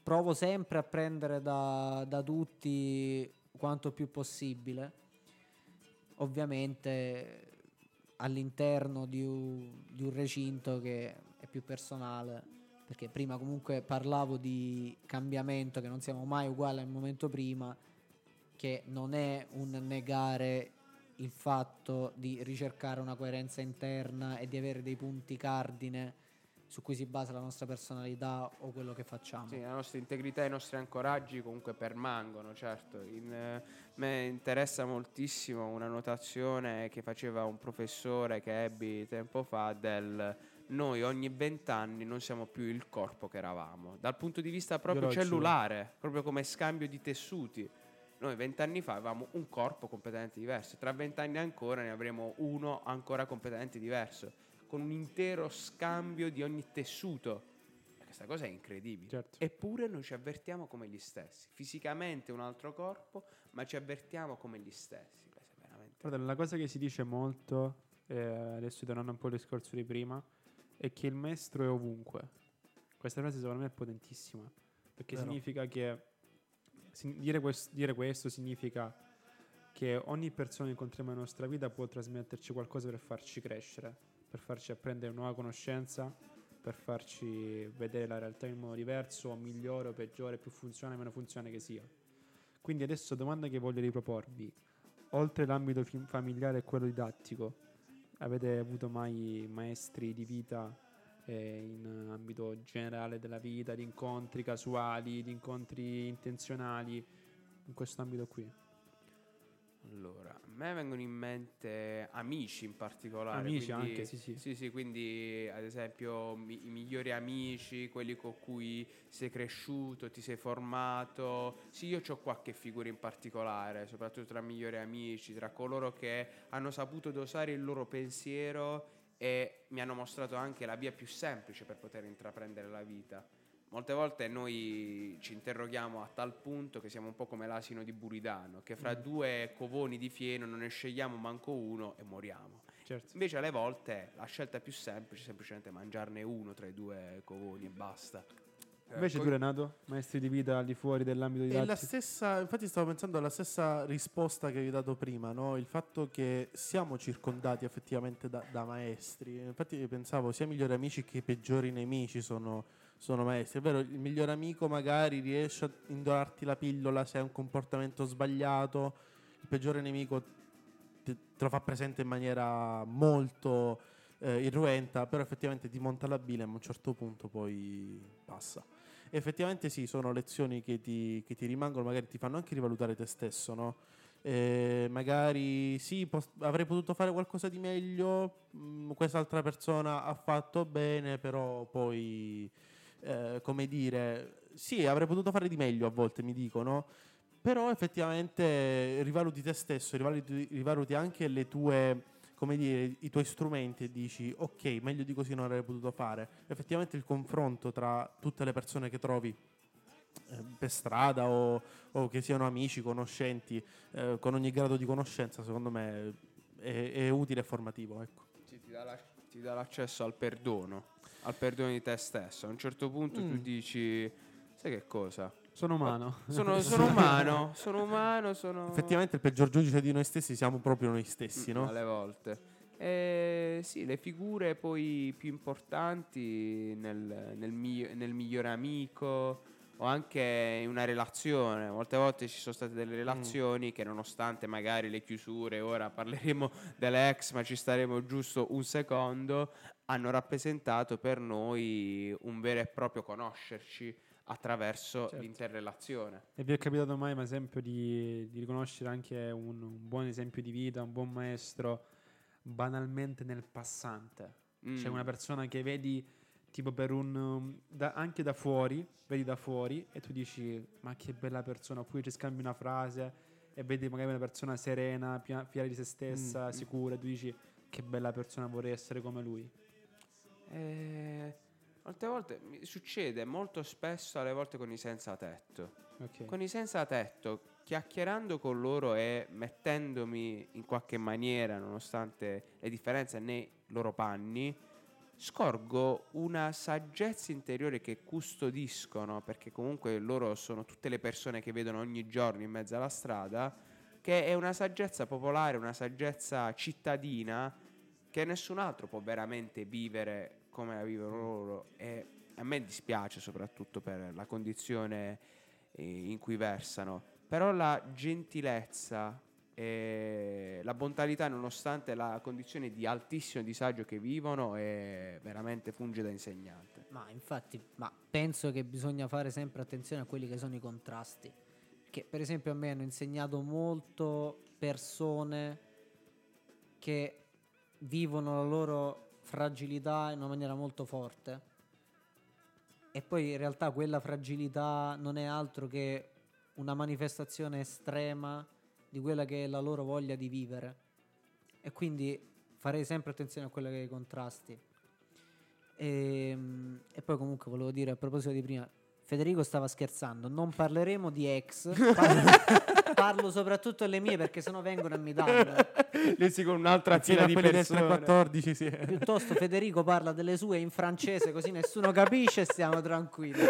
provo sempre a prendere da, da tutti quanto più possibile. Ovviamente all'interno di un, di un recinto che è più personale perché prima comunque parlavo di cambiamento che non siamo mai uguali al momento prima che non è un negare il fatto di ricercare una coerenza interna e di avere dei punti cardine su cui si basa la nostra personalità o quello che facciamo. Sì, la nostra integrità e i nostri ancoraggi comunque permangono, certo. In, eh, me interessa moltissimo una notazione che faceva un professore che ebbi tempo fa del noi ogni vent'anni non siamo più il corpo che eravamo, dal punto di vista proprio Biologico. cellulare, proprio come scambio di tessuti. Noi vent'anni fa avevamo un corpo completamente diverso, tra vent'anni ancora ne avremo uno ancora completamente diverso, con un intero scambio di ogni tessuto. Questa cosa è incredibile. Certo. Eppure noi ci avvertiamo come gli stessi. Fisicamente un altro corpo, ma ci avvertiamo come gli stessi. Veramente... Guarda, la cosa che si dice molto, eh, adesso tornando un po' al discorso di prima, è che il maestro è ovunque. Questa frase secondo me è potentissima, perché Vero. significa che dire, quest- dire questo significa che ogni persona che incontriamo nella nostra vita può trasmetterci qualcosa per farci crescere, per farci apprendere nuova conoscenza, per farci vedere la realtà in modo diverso, migliore o peggiore, più funzionale o meno funzionale che sia. Quindi adesso domanda che voglio riproporvi, oltre l'ambito familiare e quello didattico, avete avuto mai maestri di vita eh, in ambito generale della vita, di incontri casuali, di incontri intenzionali, in questo ambito qui? Allora, a me vengono in mente amici in particolare. Amici quindi- anche, sì, sì. Sì, sì, quindi ad esempio mi- i migliori amici, quelli con cui sei cresciuto, ti sei formato. Sì, io ho qualche figura in particolare, soprattutto tra migliori amici, tra coloro che hanno saputo dosare il loro pensiero e mi hanno mostrato anche la via più semplice per poter intraprendere la vita. Molte volte noi ci interroghiamo a tal punto che siamo un po' come l'asino di Buridano, che fra due covoni di fieno non ne scegliamo manco uno e moriamo. Certo. Invece alle volte la scelta più semplice è semplicemente mangiarne uno tra i due covoni e basta. Eh, Invece tu Renato, maestri di vita al di fuori dell'ambito È la stessa, infatti stavo pensando alla stessa risposta che vi ho dato prima, no? il fatto che siamo circondati effettivamente da, da maestri. Infatti pensavo sia i migliori amici che i peggiori nemici sono, sono maestri. È vero, il migliore amico magari riesce a indorarti la pillola se hai un comportamento sbagliato, il peggiore nemico te, te lo fa presente in maniera molto eh, irruenta, però effettivamente ti monta la bile e a un certo punto poi passa. Effettivamente sì, sono lezioni che ti, che ti rimangono, magari ti fanno anche rivalutare te stesso, no? Eh, magari sì, pos- avrei potuto fare qualcosa di meglio, mm, quest'altra persona ha fatto bene, però poi, eh, come dire, sì, avrei potuto fare di meglio a volte, mi dicono, però effettivamente rivaluti te stesso, rivaluti, rivaluti anche le tue, come dire, i tuoi strumenti e dici ok, meglio di così non avrei potuto fare. Effettivamente il confronto tra tutte le persone che trovi eh, per strada o, o che siano amici, conoscenti, eh, con ogni grado di conoscenza, secondo me è, è utile e formativo. Ecco. Sì, ti, dà la- ti dà l'accesso al perdono, al perdono di te stesso. A un certo punto tu Mm. dici, sai che cosa? Sono umano. Sono, sono umano, sono umano, sono... Effettivamente il peggior giudice di noi stessi siamo proprio noi stessi, Mm, no? Alle volte. Eh, sì, le figure poi più importanti nel, nel migli- nel migliore amico o anche in una relazione. Molte volte ci sono state delle relazioni che nonostante magari le chiusure, ora parleremo delle ex ma ci staremo giusto un secondo, hanno rappresentato per noi un vero e proprio conoscerci attraverso Certo. l'interrelazione. E vi è capitato mai, per esempio, di, di riconoscere anche un, un buon esempio di vita, un buon maestro, banalmente nel passante? C'è Mm. una persona che vedi tipo per un... da- anche da fuori, vedi da fuori e tu dici ma che bella persona, oppure ci scambi una frase e vedi magari una persona serena, fiera di se stessa, Mm. sicura, e tu dici che bella persona vorrei essere come lui. Eh, molte volte mi succede molto spesso alle volte con i senza tetto. Ok. Con i senza tetto, chiacchierando con loro e mettendomi in qualche maniera, nonostante le differenze nei loro panni, scorgo una saggezza interiore che custodiscono, perché comunque loro sono tutte le persone che vedono ogni giorno in mezzo alla strada, che è una saggezza popolare, una saggezza cittadina che nessun altro può veramente vivere come la vivono loro e a me dispiace soprattutto per la condizione eh, in cui versano, però la gentilezza E la bontalità, nonostante la condizione di altissimo disagio che vivono, è veramente funge da insegnante. Ma infatti, ma penso che bisogna fare sempre attenzione a quelli che sono i contrasti. Che per esempio a me hanno insegnato molto persone che vivono la loro fragilità in una maniera molto forte. E poi in realtà quella fragilità non è altro che una manifestazione estrema di quella che è la loro voglia di vivere. E quindi farei sempre attenzione a quello che è i contrasti. E, e poi comunque volevo dire a proposito di prima, Federico stava scherzando, non parleremo di ex, parlo, parlo soprattutto alle mie perché sennò vengono e mi danno. Lì con un'altra Insieme fila a di persone. 314 sì. Piuttosto Federico parla delle sue in francese così nessuno capisce e stiamo tranquilli.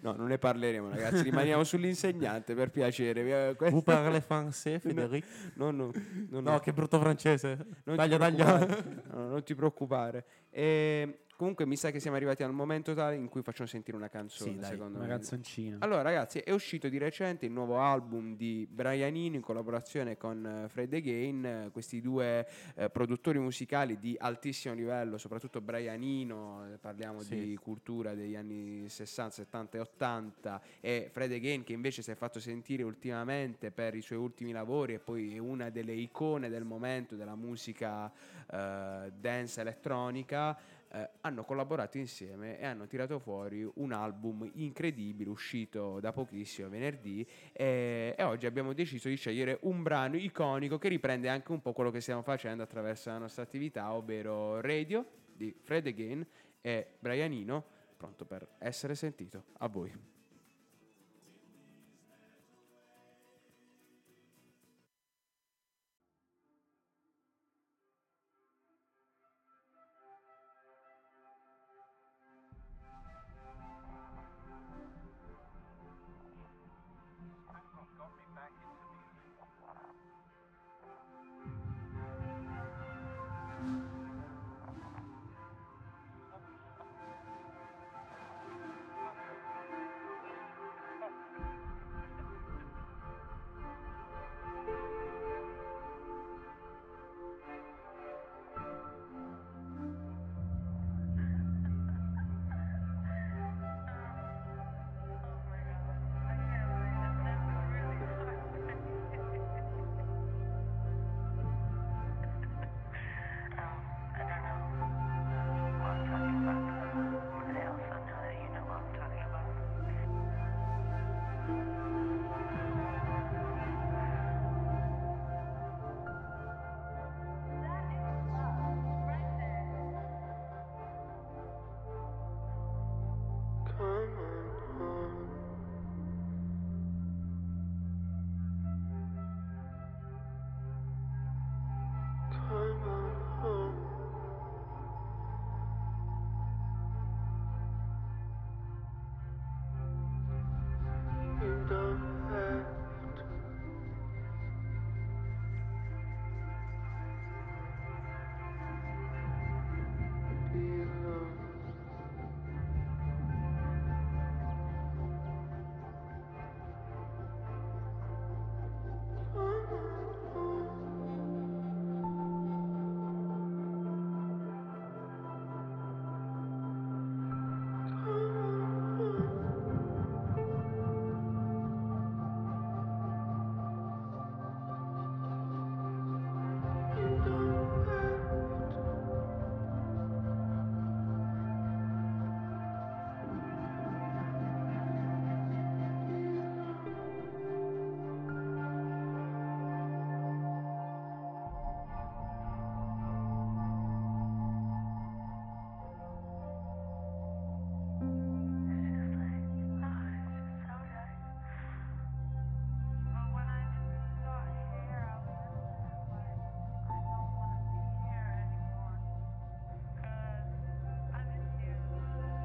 No, non ne parleremo, ragazzi. Rimaniamo sull'insegnante per piacere. Eh, que- Vous parlez français, Federico? No, no, no, No, che brutto francese. Non taglia, ti taglia. preoccupare. No, non ti preoccupare. E comunque mi sa che siamo arrivati al momento tale in cui facciamo sentire una canzone, Sì, dai, secondo una me. canzoncina. Allora, ragazzi, è uscito di recente il nuovo album di Brianino in collaborazione con eh, Fred Again, questi due eh, produttori musicali di altissimo livello, soprattutto Brianino, eh, parliamo Sì. di cultura degli anni 60, 70 e 80, e Fred Again che invece si è fatto sentire ultimamente per i suoi ultimi lavori e poi è una delle icone del momento della musica eh, dance elettronica eh, hanno collaborato insieme e hanno tirato fuori un album incredibile uscito da pochissimo venerdì e, e oggi abbiamo deciso di scegliere un brano iconico che riprende anche un po' quello che stiamo facendo attraverso la nostra attività ovvero Radio di Fred Again e Brianino pronto per essere sentito. A voi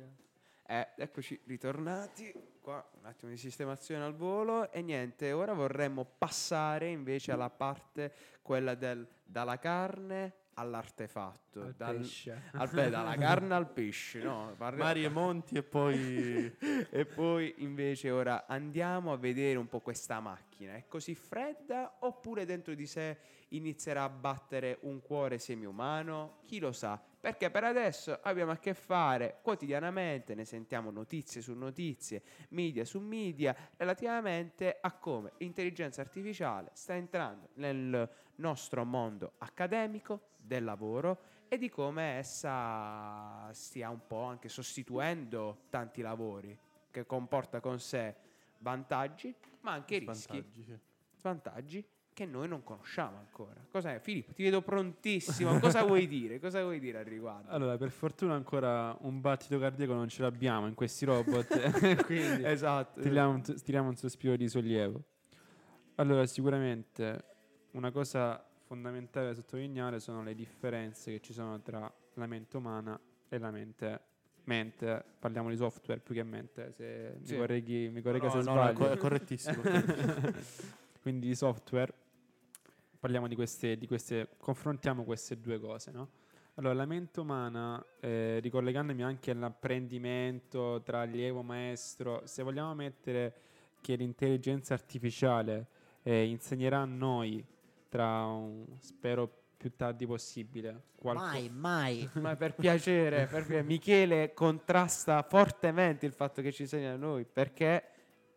eh. Eh, eccoci ritornati. Qua un attimo di sistemazione al volo. E niente, ora vorremmo passare invece alla parte quella del dalla carne all'artefatto. Al dal- pesce. al- beh, dalla carne al pesce, no? Parli- Mari e monti e poi... e poi invece ora andiamo a vedere un po' questa macchina. È così fredda oppure dentro di sé inizierà a battere un cuore semi-umano? Chi lo sa? Perché per adesso abbiamo a che fare quotidianamente, ne sentiamo notizie su notizie, media su media, relativamente a come l'intelligenza artificiale sta entrando nel nostro mondo accademico, del lavoro e di come essa stia un po' anche sostituendo tanti lavori, che comporta con sé vantaggi, ma anche rischi, Svantaggi, sì. svantaggi che noi non conosciamo ancora. Cos'è? Filippo, ti vedo prontissimo. Cosa vuoi dire? Cosa vuoi dire al riguardo? Allora, per fortuna ancora un battito cardiaco non ce l'abbiamo in questi robot, quindi esatto. tiriamo un, tiriamo un sospiro di sollievo. Allora, sicuramente una cosa fondamentale da sottolineare sono le differenze che ci sono tra la mente umana e la mente mente, parliamo di software più che mente, se Sì. mi correghi, mi corregga No, se no, no, sbaglio. è correttissimo. Quindi di software, parliamo di queste, di queste, confrontiamo queste due cose, no? Allora, la mente umana, eh, ricollegandomi anche all'apprendimento tra allievo e maestro, se vogliamo mettere che l'intelligenza artificiale eh, insegnerà a noi tra un, spero più tardi possibile, qualco- Mai, mai. Ma per piacere, per piacere. Michele contrasta fortemente il fatto che ci insegna a noi perché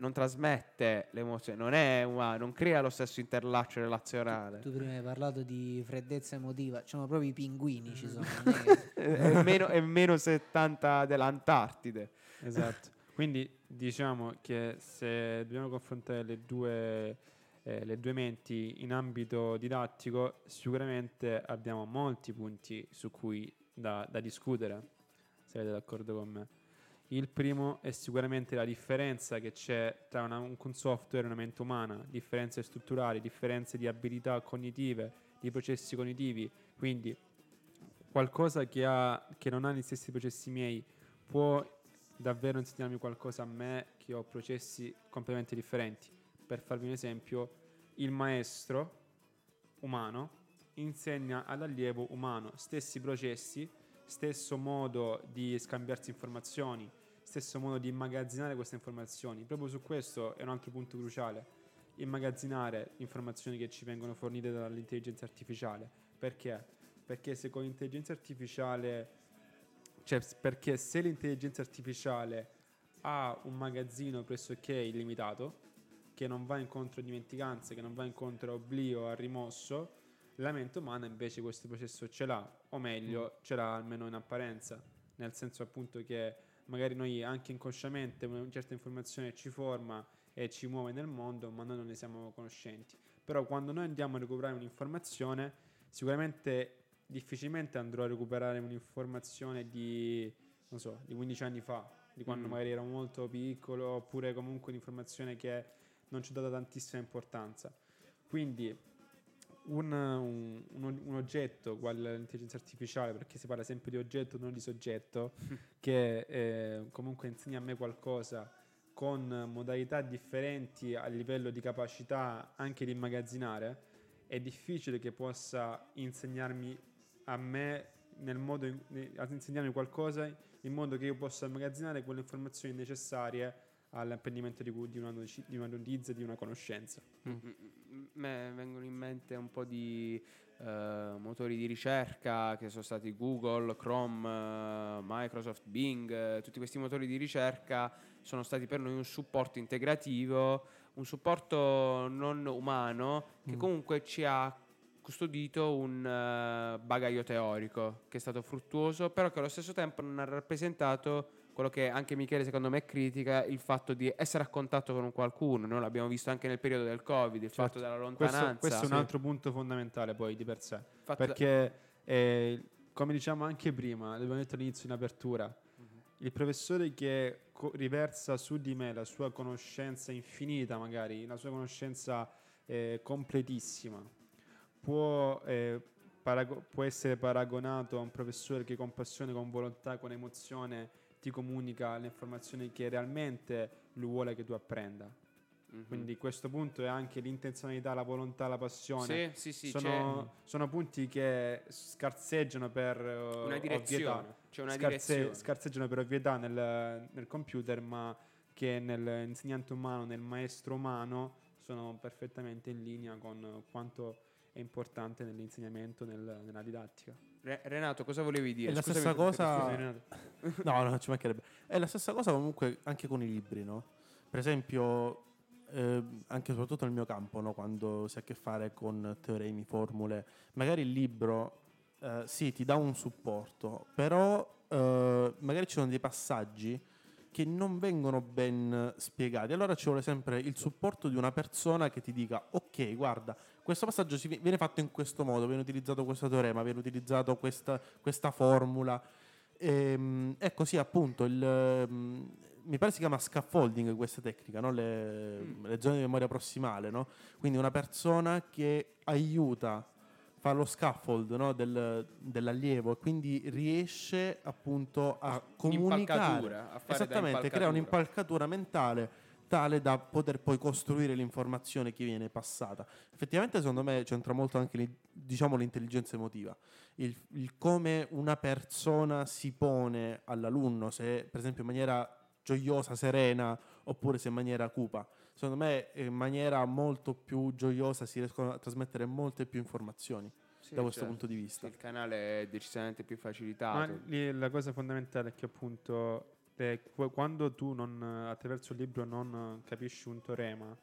non trasmette l'emozione, non è umano, non crea lo stesso interlaccio relazionale. Tu prima hai parlato di freddezza emotiva, ci sono proprio i pinguini, ci sono. è, meno, è meno 70 dell'Antartide. Esatto. Quindi diciamo che se dobbiamo confrontare le due, eh, le due menti in ambito didattico, sicuramente abbiamo molti punti su cui da, da discutere, se siete d'accordo con me. Il primo è sicuramente la differenza che c'è tra una- un un software e una mente umana, differenze strutturali, differenze di abilità cognitive, di processi cognitivi, quindi qualcosa che, ha, che non ha gli stessi processi miei può davvero insegnarmi qualcosa a me che ho processi completamente differenti. Per farvi un esempio, il maestro umano insegna all'allievo umano stessi processi, stesso modo di scambiarsi informazioni, stesso modo di immagazzinare queste informazioni. Proprio su questo è un altro punto cruciale. Immagazzinare informazioni che ci vengono fornite dall'intelligenza artificiale. Perché? Perché se con l'intelligenza artificiale cioè, perché se l'intelligenza artificiale ha un magazzino pressoché illimitato, che non va incontro a dimenticanze, che non va incontro a oblio, a rimosso, la mente umana invece questo processo ce l'ha, o meglio, ce l'ha almeno in apparenza, nel senso appunto che magari noi anche inconsciamente una certa informazione ci forma e ci muove nel mondo, ma noi non ne siamo conoscenti. Però quando noi andiamo a recuperare un'informazione, sicuramente difficilmente andrò a recuperare un'informazione di, non so, di 15 anni fa, di quando Mm. magari ero molto piccolo, oppure comunque un'informazione che non ci ho dato tantissima importanza. Quindi un, un- un- oggetto quale l'intelligenza artificiale, perché si parla sempre di oggetto, non di soggetto, che eh, comunque insegna a me qualcosa con modalità differenti a livello di capacità anche di immagazzinare, è difficile che possa insegnarmi a me nel modo in- ad insegnarmi qualcosa in modo che io possa immagazzinare quelle informazioni necessarie all'apprendimento di, di una, noci- di una notizia, di una conoscenza. Mm, Me vengono in mente un po' di eh, motori di ricerca che sono stati Google, Chrome, eh, Microsoft, Bing, eh, tutti questi motori di ricerca sono stati per noi un supporto integrativo, un supporto non umano che Mm. comunque ci ha custodito un bagaglio teorico che è stato fruttuoso, però che allo stesso tempo non ha rappresentato quello che anche Michele secondo me critica, il fatto di essere a contatto con un qualcuno, noi l'abbiamo visto anche nel periodo del Covid, il Certo. fatto della Questo, lontananza. questo è un Sì. altro punto fondamentale poi di per sé, fatto da- perché eh, come diciamo anche prima, l'abbiamo detto all'inizio in apertura, Mhm. il professore che co- riversa su di me la sua conoscenza infinita magari, la sua conoscenza eh, completissima, può, eh, parago- può essere paragonato a un professore che con passione, con volontà, con emozione ti comunica le informazioni che realmente lui vuole che tu apprenda. Mhm. Quindi questo punto è anche l'intenzionalità, la volontà, la passione. Sì, sì, sì, sono, sono punti che scarseggiano per eh, c'è una ovvietà. direzione. C'è una Scarse- scarseggiano per ovvietà nel, nel computer, ma che nell'insegnante umano, nel maestro umano, sono perfettamente in linea con quanto è importante nell'insegnamento, nel- nella didattica. Re- Renato, cosa volevi dire? È la Scusami, stessa cosa-. No, no, ci mancherebbe. È la stessa cosa comunque anche con i libri, no? Per esempio, eh, anche e soprattutto nel mio campo, no? quando si ha a che fare con teoremi, formule, magari il libro eh, sì, ti dà un supporto, però eh, magari ci sono dei passaggi che non vengono ben spiegati. Allora ci vuole sempre il supporto di una persona che ti dica: Ok, guarda, questo passaggio viene fatto in questo modo, viene utilizzato questo teorema, viene utilizzato questa, questa formula. Ehm, E, così appunto il, ehm, mi pare si chiama scaffolding questa tecnica, no? le, Mm. le zone di memoria prossimale. no? Quindi una persona che aiuta, fa lo scaffold no? del- dell'allievo e quindi riesce appunto a comunicare. A Esattamente, crea impalcatura. un'impalcatura mentale tale da poter poi costruire l'informazione che viene passata. Effettivamente secondo me c'entra molto anche diciamo, l'intelligenza emotiva, il, il come una persona si pone all'alunno, se per esempio in maniera gioiosa, serena, oppure se in maniera cupa. Secondo me in maniera molto più gioiosa si riescono a trasmettere molte più informazioni Sì, da questo certo. punto di Sì, vista. il canale è decisamente più Ma facilitato. lì la cosa fondamentale è che appunto qu- quando tu non, attraverso il libro non capisci un teorema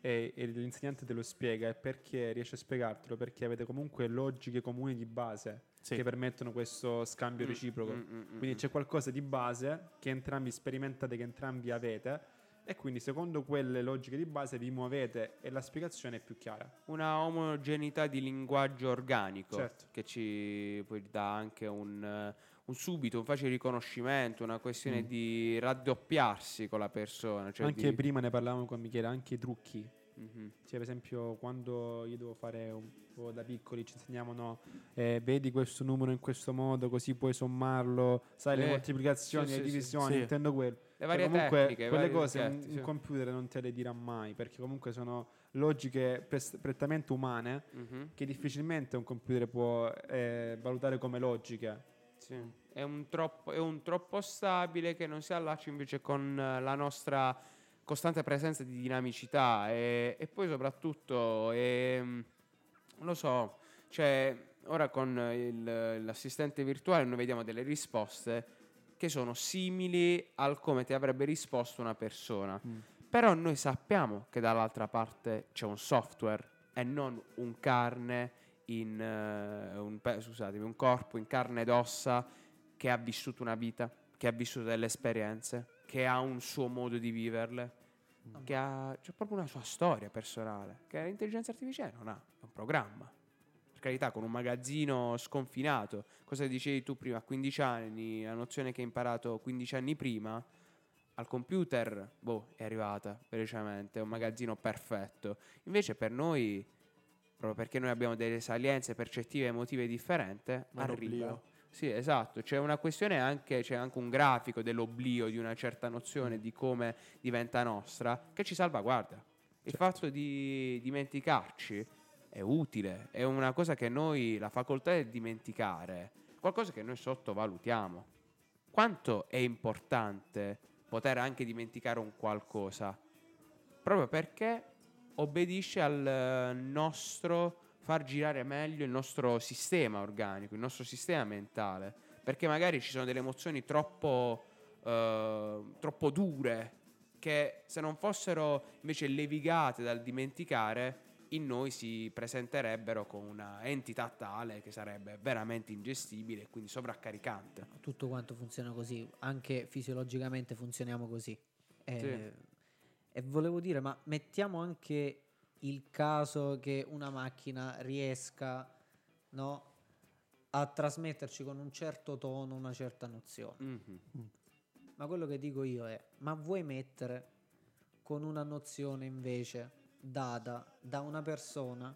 e, e l'insegnante te lo spiega è perché riesce a spiegartelo perché avete comunque logiche comuni di base Sì. che permettono questo scambio Mm, reciproco. mm, mm, mm, Quindi mm. c'è qualcosa di base che entrambi sperimentate, che entrambi avete e quindi secondo quelle logiche di base vi muovete e la spiegazione è più chiara. una omogeneità di linguaggio organico Certo. che ci poi dà anche un, un subito, un facile riconoscimento, una questione Mm. di raddoppiarsi con la persona. Cioè anche di- prima ne parlavamo con Michele, anche i trucchi. Mhm. Cioè, per esempio, quando io devo fare un po' da piccoli, ci insegnavano, eh, vedi questo numero in questo modo, così puoi sommarlo, sai, le Eh, moltiplicazioni, sì, le sì, sì. divisioni, Sì. intendo quello. Le Cioè, varie comunque, tecniche, quelle cose un, oggetti, un sì. computer non te le dirà mai, perché comunque sono logiche pres- prettamente umane Mhm. che difficilmente un computer può eh, valutare come logiche. Sì. È, un troppo, è un troppo stabile che non si allaccia invece con eh, la nostra costante presenza di dinamicità e, e poi soprattutto ehm, non lo so, cioè ora con il- l'assistente virtuale noi vediamo delle risposte che sono simili al come ti avrebbe risposto una persona. Mm. Però noi sappiamo che dall'altra parte c'è un software e non un carne in eh, un, pe- scusatemi, un corpo in carne ed ossa che ha vissuto una vita, che ha vissuto delle esperienze, che ha un suo modo di viverle, che ha c'è proprio una sua storia personale, che l'intelligenza artificiale non ha, è un programma. Carità, con un magazzino sconfinato. Cosa dicevi tu prima? A 15 anni, la nozione che hai imparato 15 anni prima, al computer, boh, è arrivata velocemente, è un magazzino perfetto. Invece per noi, proprio perché noi abbiamo delle salienze percettive emotive differenti, arriva. Sì, esatto, c'è una questione anche, c'è anche un grafico dell'oblio di una certa nozione di come diventa nostra che ci salvaguarda. Il Certo. fatto di dimenticarci è utile, è una cosa che noi, la facoltà di dimenticare, qualcosa che noi sottovalutiamo. Quanto è importante poter anche dimenticare un qualcosa? Proprio perché obbedisce al eh, nostro far girare meglio il nostro sistema organico, il nostro sistema mentale. Perché magari ci sono delle emozioni troppo, eh, troppo dure che se non fossero invece levigate dal dimenticare, in noi si presenterebbero con una entità tale che sarebbe veramente ingestibile e quindi sovraccaricante. Tutto quanto funziona così, anche fisiologicamente funzioniamo così. E, Sì. e volevo dire, ma mettiamo anche il caso che una macchina riesca no, a trasmetterci con un certo tono una certa nozione. Mhm. Ma quello che dico io è, ma vuoi mettere con una nozione invece data da una persona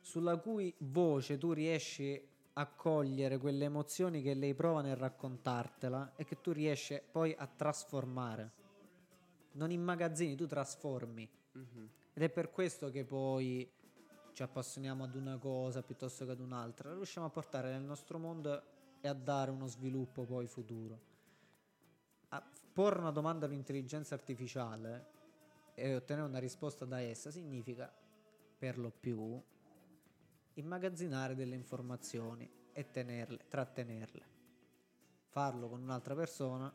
sulla cui voce tu riesci accogliere quelle emozioni che lei prova nel raccontartela e che tu riesci poi a trasformare. Non immagazzini, tu trasformi. Mhm. Ed è per questo che poi ci appassioniamo ad una cosa piuttosto che ad un'altra. Riusciamo a portare nel nostro mondo e a dare uno sviluppo poi futuro. A porre una domanda all'intelligenza artificiale e ottenere una risposta da essa significa, per lo più, immagazzinare delle informazioni e tenerle, trattenerle. Farlo con un'altra persona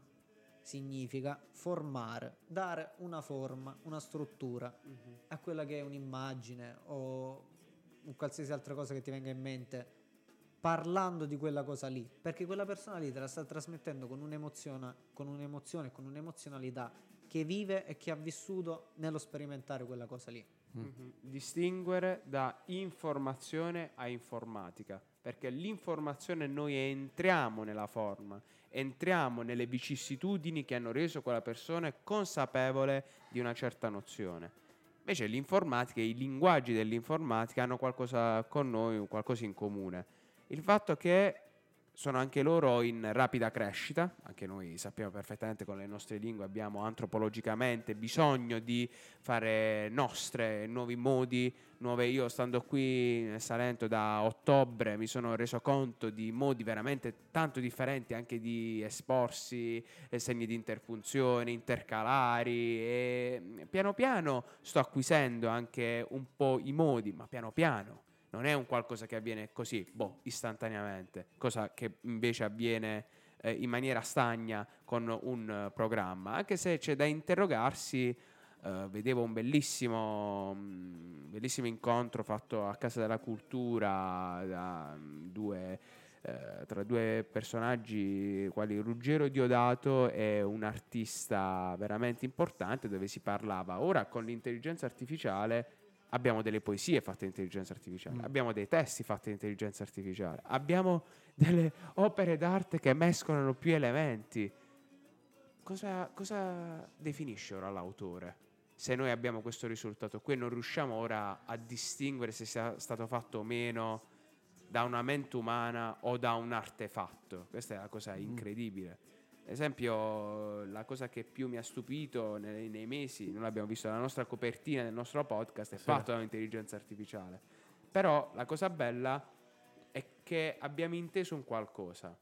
significa formare, dare una forma, una struttura a quella che è un'immagine o un qualsiasi altra cosa che ti venga in mente parlando di quella cosa lì, perché quella persona lì te la sta trasmettendo con un'emozione, con un'emozione, con un'emozionalità che vive e che ha vissuto nello sperimentare quella cosa lì. Mhm. Distinguere da informazione a informatica, perché l'informazione noi entriamo nella forma, entriamo nelle vicissitudini che hanno reso quella persona consapevole di una certa nozione. Invece l'informatica, i linguaggi dell'informatica hanno qualcosa con noi, qualcosa in comune. Il fatto che sono anche loro in rapida crescita, anche noi sappiamo perfettamente con le nostre lingue abbiamo antropologicamente bisogno di fare nostre nuovi modi, nuove io stando qui nel Salento da ottobre mi sono reso conto di modi veramente tanto differenti anche di esporsi, segni di interfunzione, intercalari e piano piano sto acquisendo anche un po' i modi, ma piano piano non è un qualcosa che avviene così, boh, istantaneamente, cosa che invece avviene eh, in maniera stagna con un eh, programma, anche se c'è da interrogarsi. eh, vedevo un bellissimo, mm, bellissimo incontro fatto a Casa della Cultura da mm, due, eh, tra due personaggi quali Ruggero Diodato e un artista veramente importante dove si parlava ora con l'intelligenza artificiale abbiamo delle poesie fatte in intelligenza artificiale, Mm. abbiamo dei testi fatti in intelligenza artificiale, abbiamo delle opere d'arte che mescolano più elementi. Cosa, cosa definisce ora l'autore? Se noi abbiamo questo risultato qui e non riusciamo ora a distinguere se sia stato fatto o meno da una mente umana o da un artefatto, questa è la cosa incredibile. Esempio, la cosa che più mi ha stupito nei, nei mesi, non l'abbiamo visto, la nostra copertina del nostro podcast è Sì. fatta da un'intelligenza artificiale. Però la cosa bella è che abbiamo inteso un qualcosa.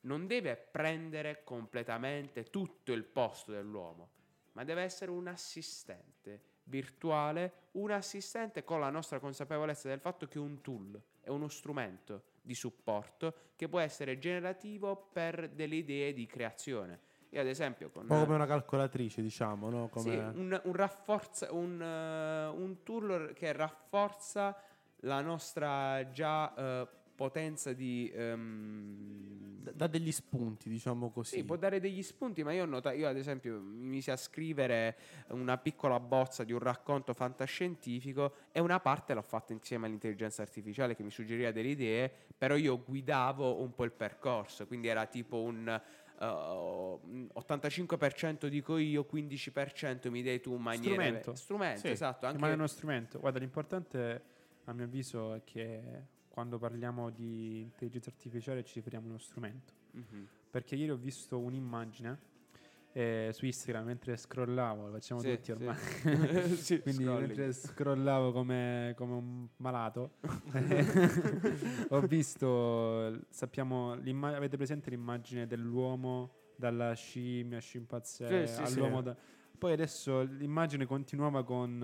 Non deve prendere completamente tutto il posto dell'uomo, ma deve essere un assistente virtuale, un assistente con la nostra consapevolezza del fatto che è un tool, è uno strumento di supporto che può essere generativo per delle idee di creazione. Io ad esempio con Un po' come una calcolatrice, diciamo, no? Come... sì, un, un rafforza- un, eh, un tool che rafforza la nostra già eh, potenza di... d- dà degli spunti, diciamo così. sì, può dare degli spunti, ma io, ho nota- io ad esempio mi misi a scrivere una piccola bozza di un racconto fantascientifico e una parte l'ho fatta insieme all'intelligenza artificiale che mi suggeriva delle idee, però io guidavo un po' il percorso, quindi era tipo un... eh, un 85% dico io, 15% mi dai tu maniera Strumento. strumento Sì, esatto, anche Rimane uno strumento. Guarda, l'importante a mio avviso è che quando parliamo di intelligenza artificiale ci riferiamo a uno strumento. Mhm. Perché ieri ho visto un'immagine eh, su Instagram mentre scrollavo, lo facciamo Sì, tutti sì. ormai. Sì, Quindi scrolling. mentre scrollavo come, come un malato, ho visto, sappiamo, avete presente l'immagine dell'uomo dalla scimmia, scimpanzé, Sì, sì, all'uomo sì. da- Poi adesso l'immagine continuava con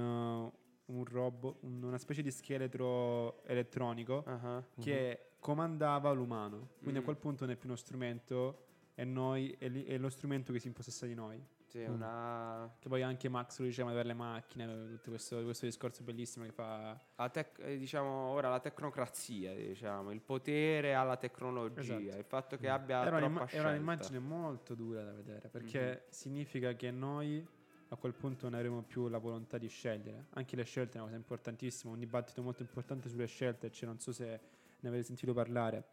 eh, un robot, un- una specie di scheletro elettronico Ah, che comandava l'umano. Quindi a Mm. quel punto non è più uno strumento, è noi, è, li- è lo strumento che si impossessa di noi. Sì, è una... Che poi anche Max lo diceva per le macchine, tutto questo, questo discorso bellissimo che fa. la tec- eh, diciamo ora la tecnocrazia, diciamo, il potere alla tecnologia, Esatto. il fatto che abbia Era, troppa un'imma- era un'immagine molto dura da vedere perché Mhm. significa che noi a quel punto non avremo più la volontà di scegliere. Anche le scelte è una cosa importantissima, un dibattito molto importante sulle scelte, cioè non so se ne avete sentito parlare.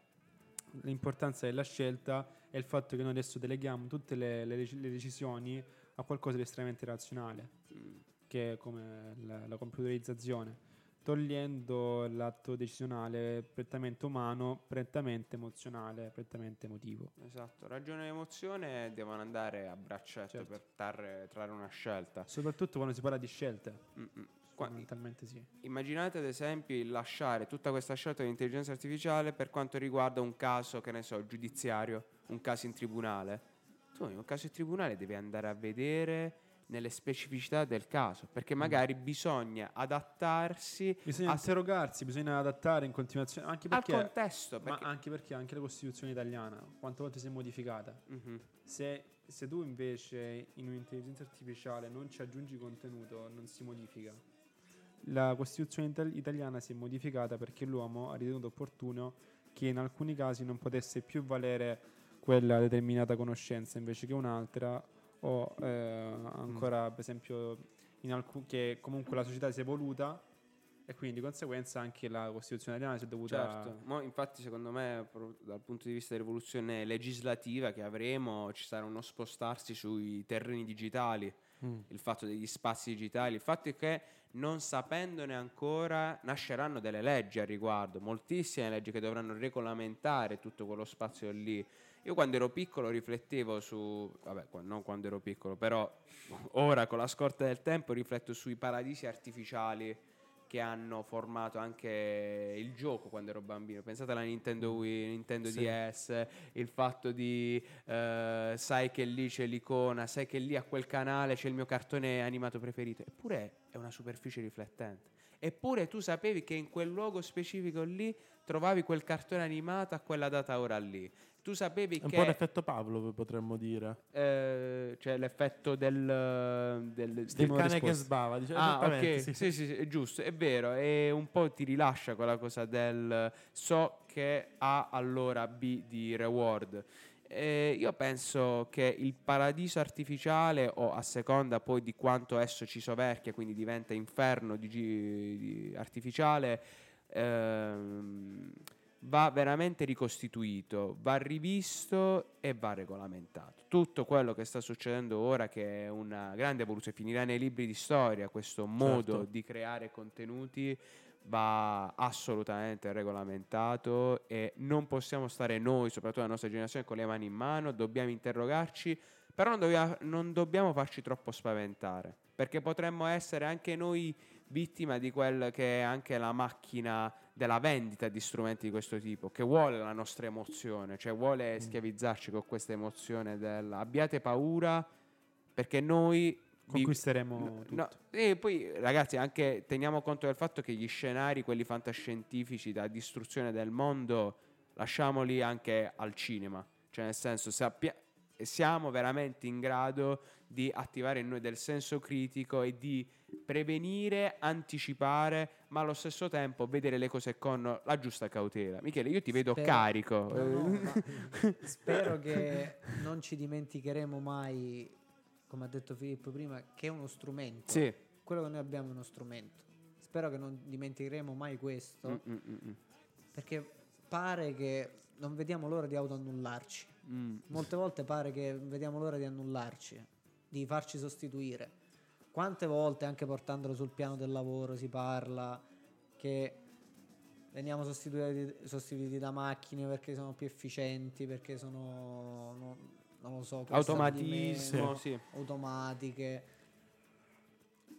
L'importanza della scelta è il fatto che noi adesso deleghiamo tutte le, le le decisioni a qualcosa di estremamente razionale, Mm. che è come la, la computerizzazione. Togliendo l'atto decisionale prettamente umano, prettamente emozionale, prettamente emotivo. Esatto, ragione e emozione devono andare a braccetto Certo. per trarre, trarre una scelta. Soprattutto quando si parla di scelte. Mm-mm. Fondamentalmente sì. immaginate ad esempio lasciare tutta questa scelta dell'intelligenza artificiale per quanto riguarda un caso, che ne so, giudiziario, un caso in tribunale. Tu in un caso in tribunale devi andare a vedere nelle specificità del caso, perché magari bisogna adattarsi Bisogna a- interrogarsi, bisogna adattare in continuazione, anche al perché, contesto. ma Perché... anche perché anche la Costituzione italiana, quante volte si è modificata? Mhm. Se, se tu invece in un'intelligenza artificiale non ci aggiungi contenuto, non si modifica. La Costituzione ital- italiana si è modificata perché l'uomo ha ritenuto opportuno che in alcuni casi non potesse più valere quella determinata conoscenza invece che un'altra o eh, ancora per esempio in alcu- che comunque la società si è evoluta e quindi di conseguenza anche la Costituzione italiana si è dovuta Certo, Mo, infatti secondo me dal punto di vista dell'evoluzione legislativa che avremo ci sarà uno spostarsi sui terreni digitali, Mm. il fatto degli spazi digitali, il fatto è che non sapendone ancora nasceranno delle leggi al riguardo, moltissime leggi che dovranno regolamentare tutto quello spazio lì. Io quando ero piccolo riflettevo su, vabbè, non quando ero piccolo, però ora con la scorta del tempo rifletto sui paradisi artificiali che hanno formato anche il gioco quando ero bambino. Pensate alla Nintendo Wii, Nintendo Sì. DS, il fatto di eh, sai che lì c'è l'icona, sai che lì a quel canale c'è il mio cartone animato preferito. Eppure è una superficie riflettente. Eppure tu sapevi che in quel luogo specifico lì trovavi quel cartone animato a quella data ora lì. Tu sapevi un che po' l'effetto Pavlov, potremmo dire. eh, c'è l'effetto del, del, Stimolo cane che risposta. sbava. Dice, Ah, ok, sì. sì. Sì, è giusto, è vero, e un po' ti rilascia quella cosa del so che A allora B di reward. Eh, io penso che il paradiso artificiale, o a seconda poi di quanto esso ci soverchia, quindi diventa inferno di, di artificiale, ehm, va veramente ricostituito, va rivisto e va regolamentato. Tutto quello che sta succedendo ora, che è una grande evoluzione, finirà nei libri di storia, questo modo Certo. di creare contenuti va assolutamente regolamentato e non possiamo stare noi, soprattutto la nostra generazione, con le mani in mano, dobbiamo interrogarci, però non dobbiamo, non dobbiamo farci troppo spaventare, perché potremmo essere anche noi vittima di quella che è anche la macchina della vendita di strumenti di questo tipo, che vuole la nostra emozione, cioè vuole schiavizzarci con questa emozione del abbiate paura perché noi vi- conquisteremo tutto. no, E poi ragazzi anche teniamo conto del fatto che gli scenari, quelli fantascientifici da distruzione del mondo, lasciamoli anche al cinema. Cioè nel senso sappia- siamo veramente in grado di attivare in noi del senso critico e di prevenire, anticipare, ma allo stesso tempo vedere le cose con la giusta cautela. Michele, io ti vedo Spero- carico. No, spero che non ci dimenticheremo mai, come ha detto Filippo prima, che è uno strumento. sì. Quello che noi abbiamo è uno strumento. Spero che non dimenticheremo mai questo, Mm, mm, mm, mm. perché pare che non vediamo l'ora di autoannullarci. Mm. Molte volte pare che vediamo l'ora di annullarci, di farci sostituire. Quante volte, anche portandolo sul piano del lavoro, si parla che veniamo sostituiti, sostituiti da macchine perché sono più efficienti, perché sono, no- non lo so, Automatismo, sì. automatiche.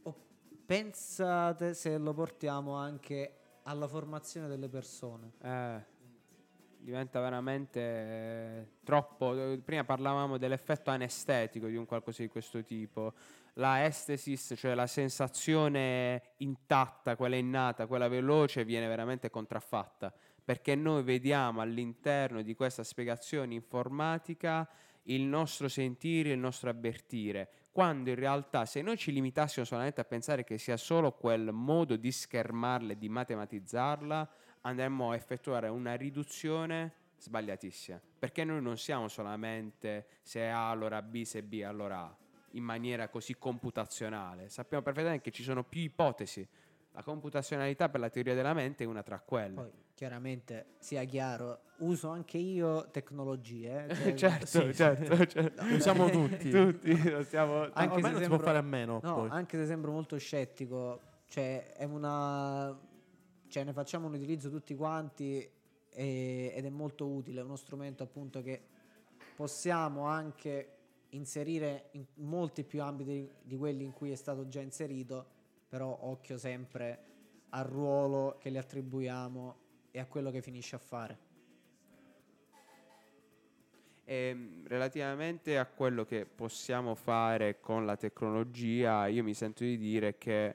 O pensate se lo portiamo anche alla formazione delle persone. Eh, diventa veramente eh, troppo. Prima parlavamo dell'effetto anestetico di un qualcosa di questo tipo. La estesis, cioè la sensazione intatta, quella innata, quella veloce, viene veramente contraffatta. Perché noi vediamo all'interno di questa spiegazione informatica il nostro sentire, il nostro avvertire, quando in realtà se noi ci limitassimo solamente a pensare che sia solo quel modo di schermarla e di matematizzarla, andremmo a effettuare una riduzione sbagliatissima, perché noi non siamo solamente se A allora B, se B allora A, in maniera così computazionale, sappiamo perfettamente che ci sono più ipotesi. La computazionalità per la teoria della mente è una tra quelle. Poi, chiaramente, sia chiaro, uso anche io tecnologie. eh, cioè- certo, sì, certo, certo. No, Usiamo tutti. Tutti, lo stiamo... Anche ormai se non si sembro- può fare a meno. No, poi. anche se sembro molto scettico, cioè è una cioè ne facciamo un utilizzo tutti quanti e- ed è molto utile, è uno strumento appunto che possiamo anche inserire in molti più ambiti di quelli in cui è stato già inserito, però occhio sempre al ruolo che le attribuiamo e a quello che finisce a fare. E, mh, relativamente a quello che possiamo fare con la tecnologia, io mi sento di dire che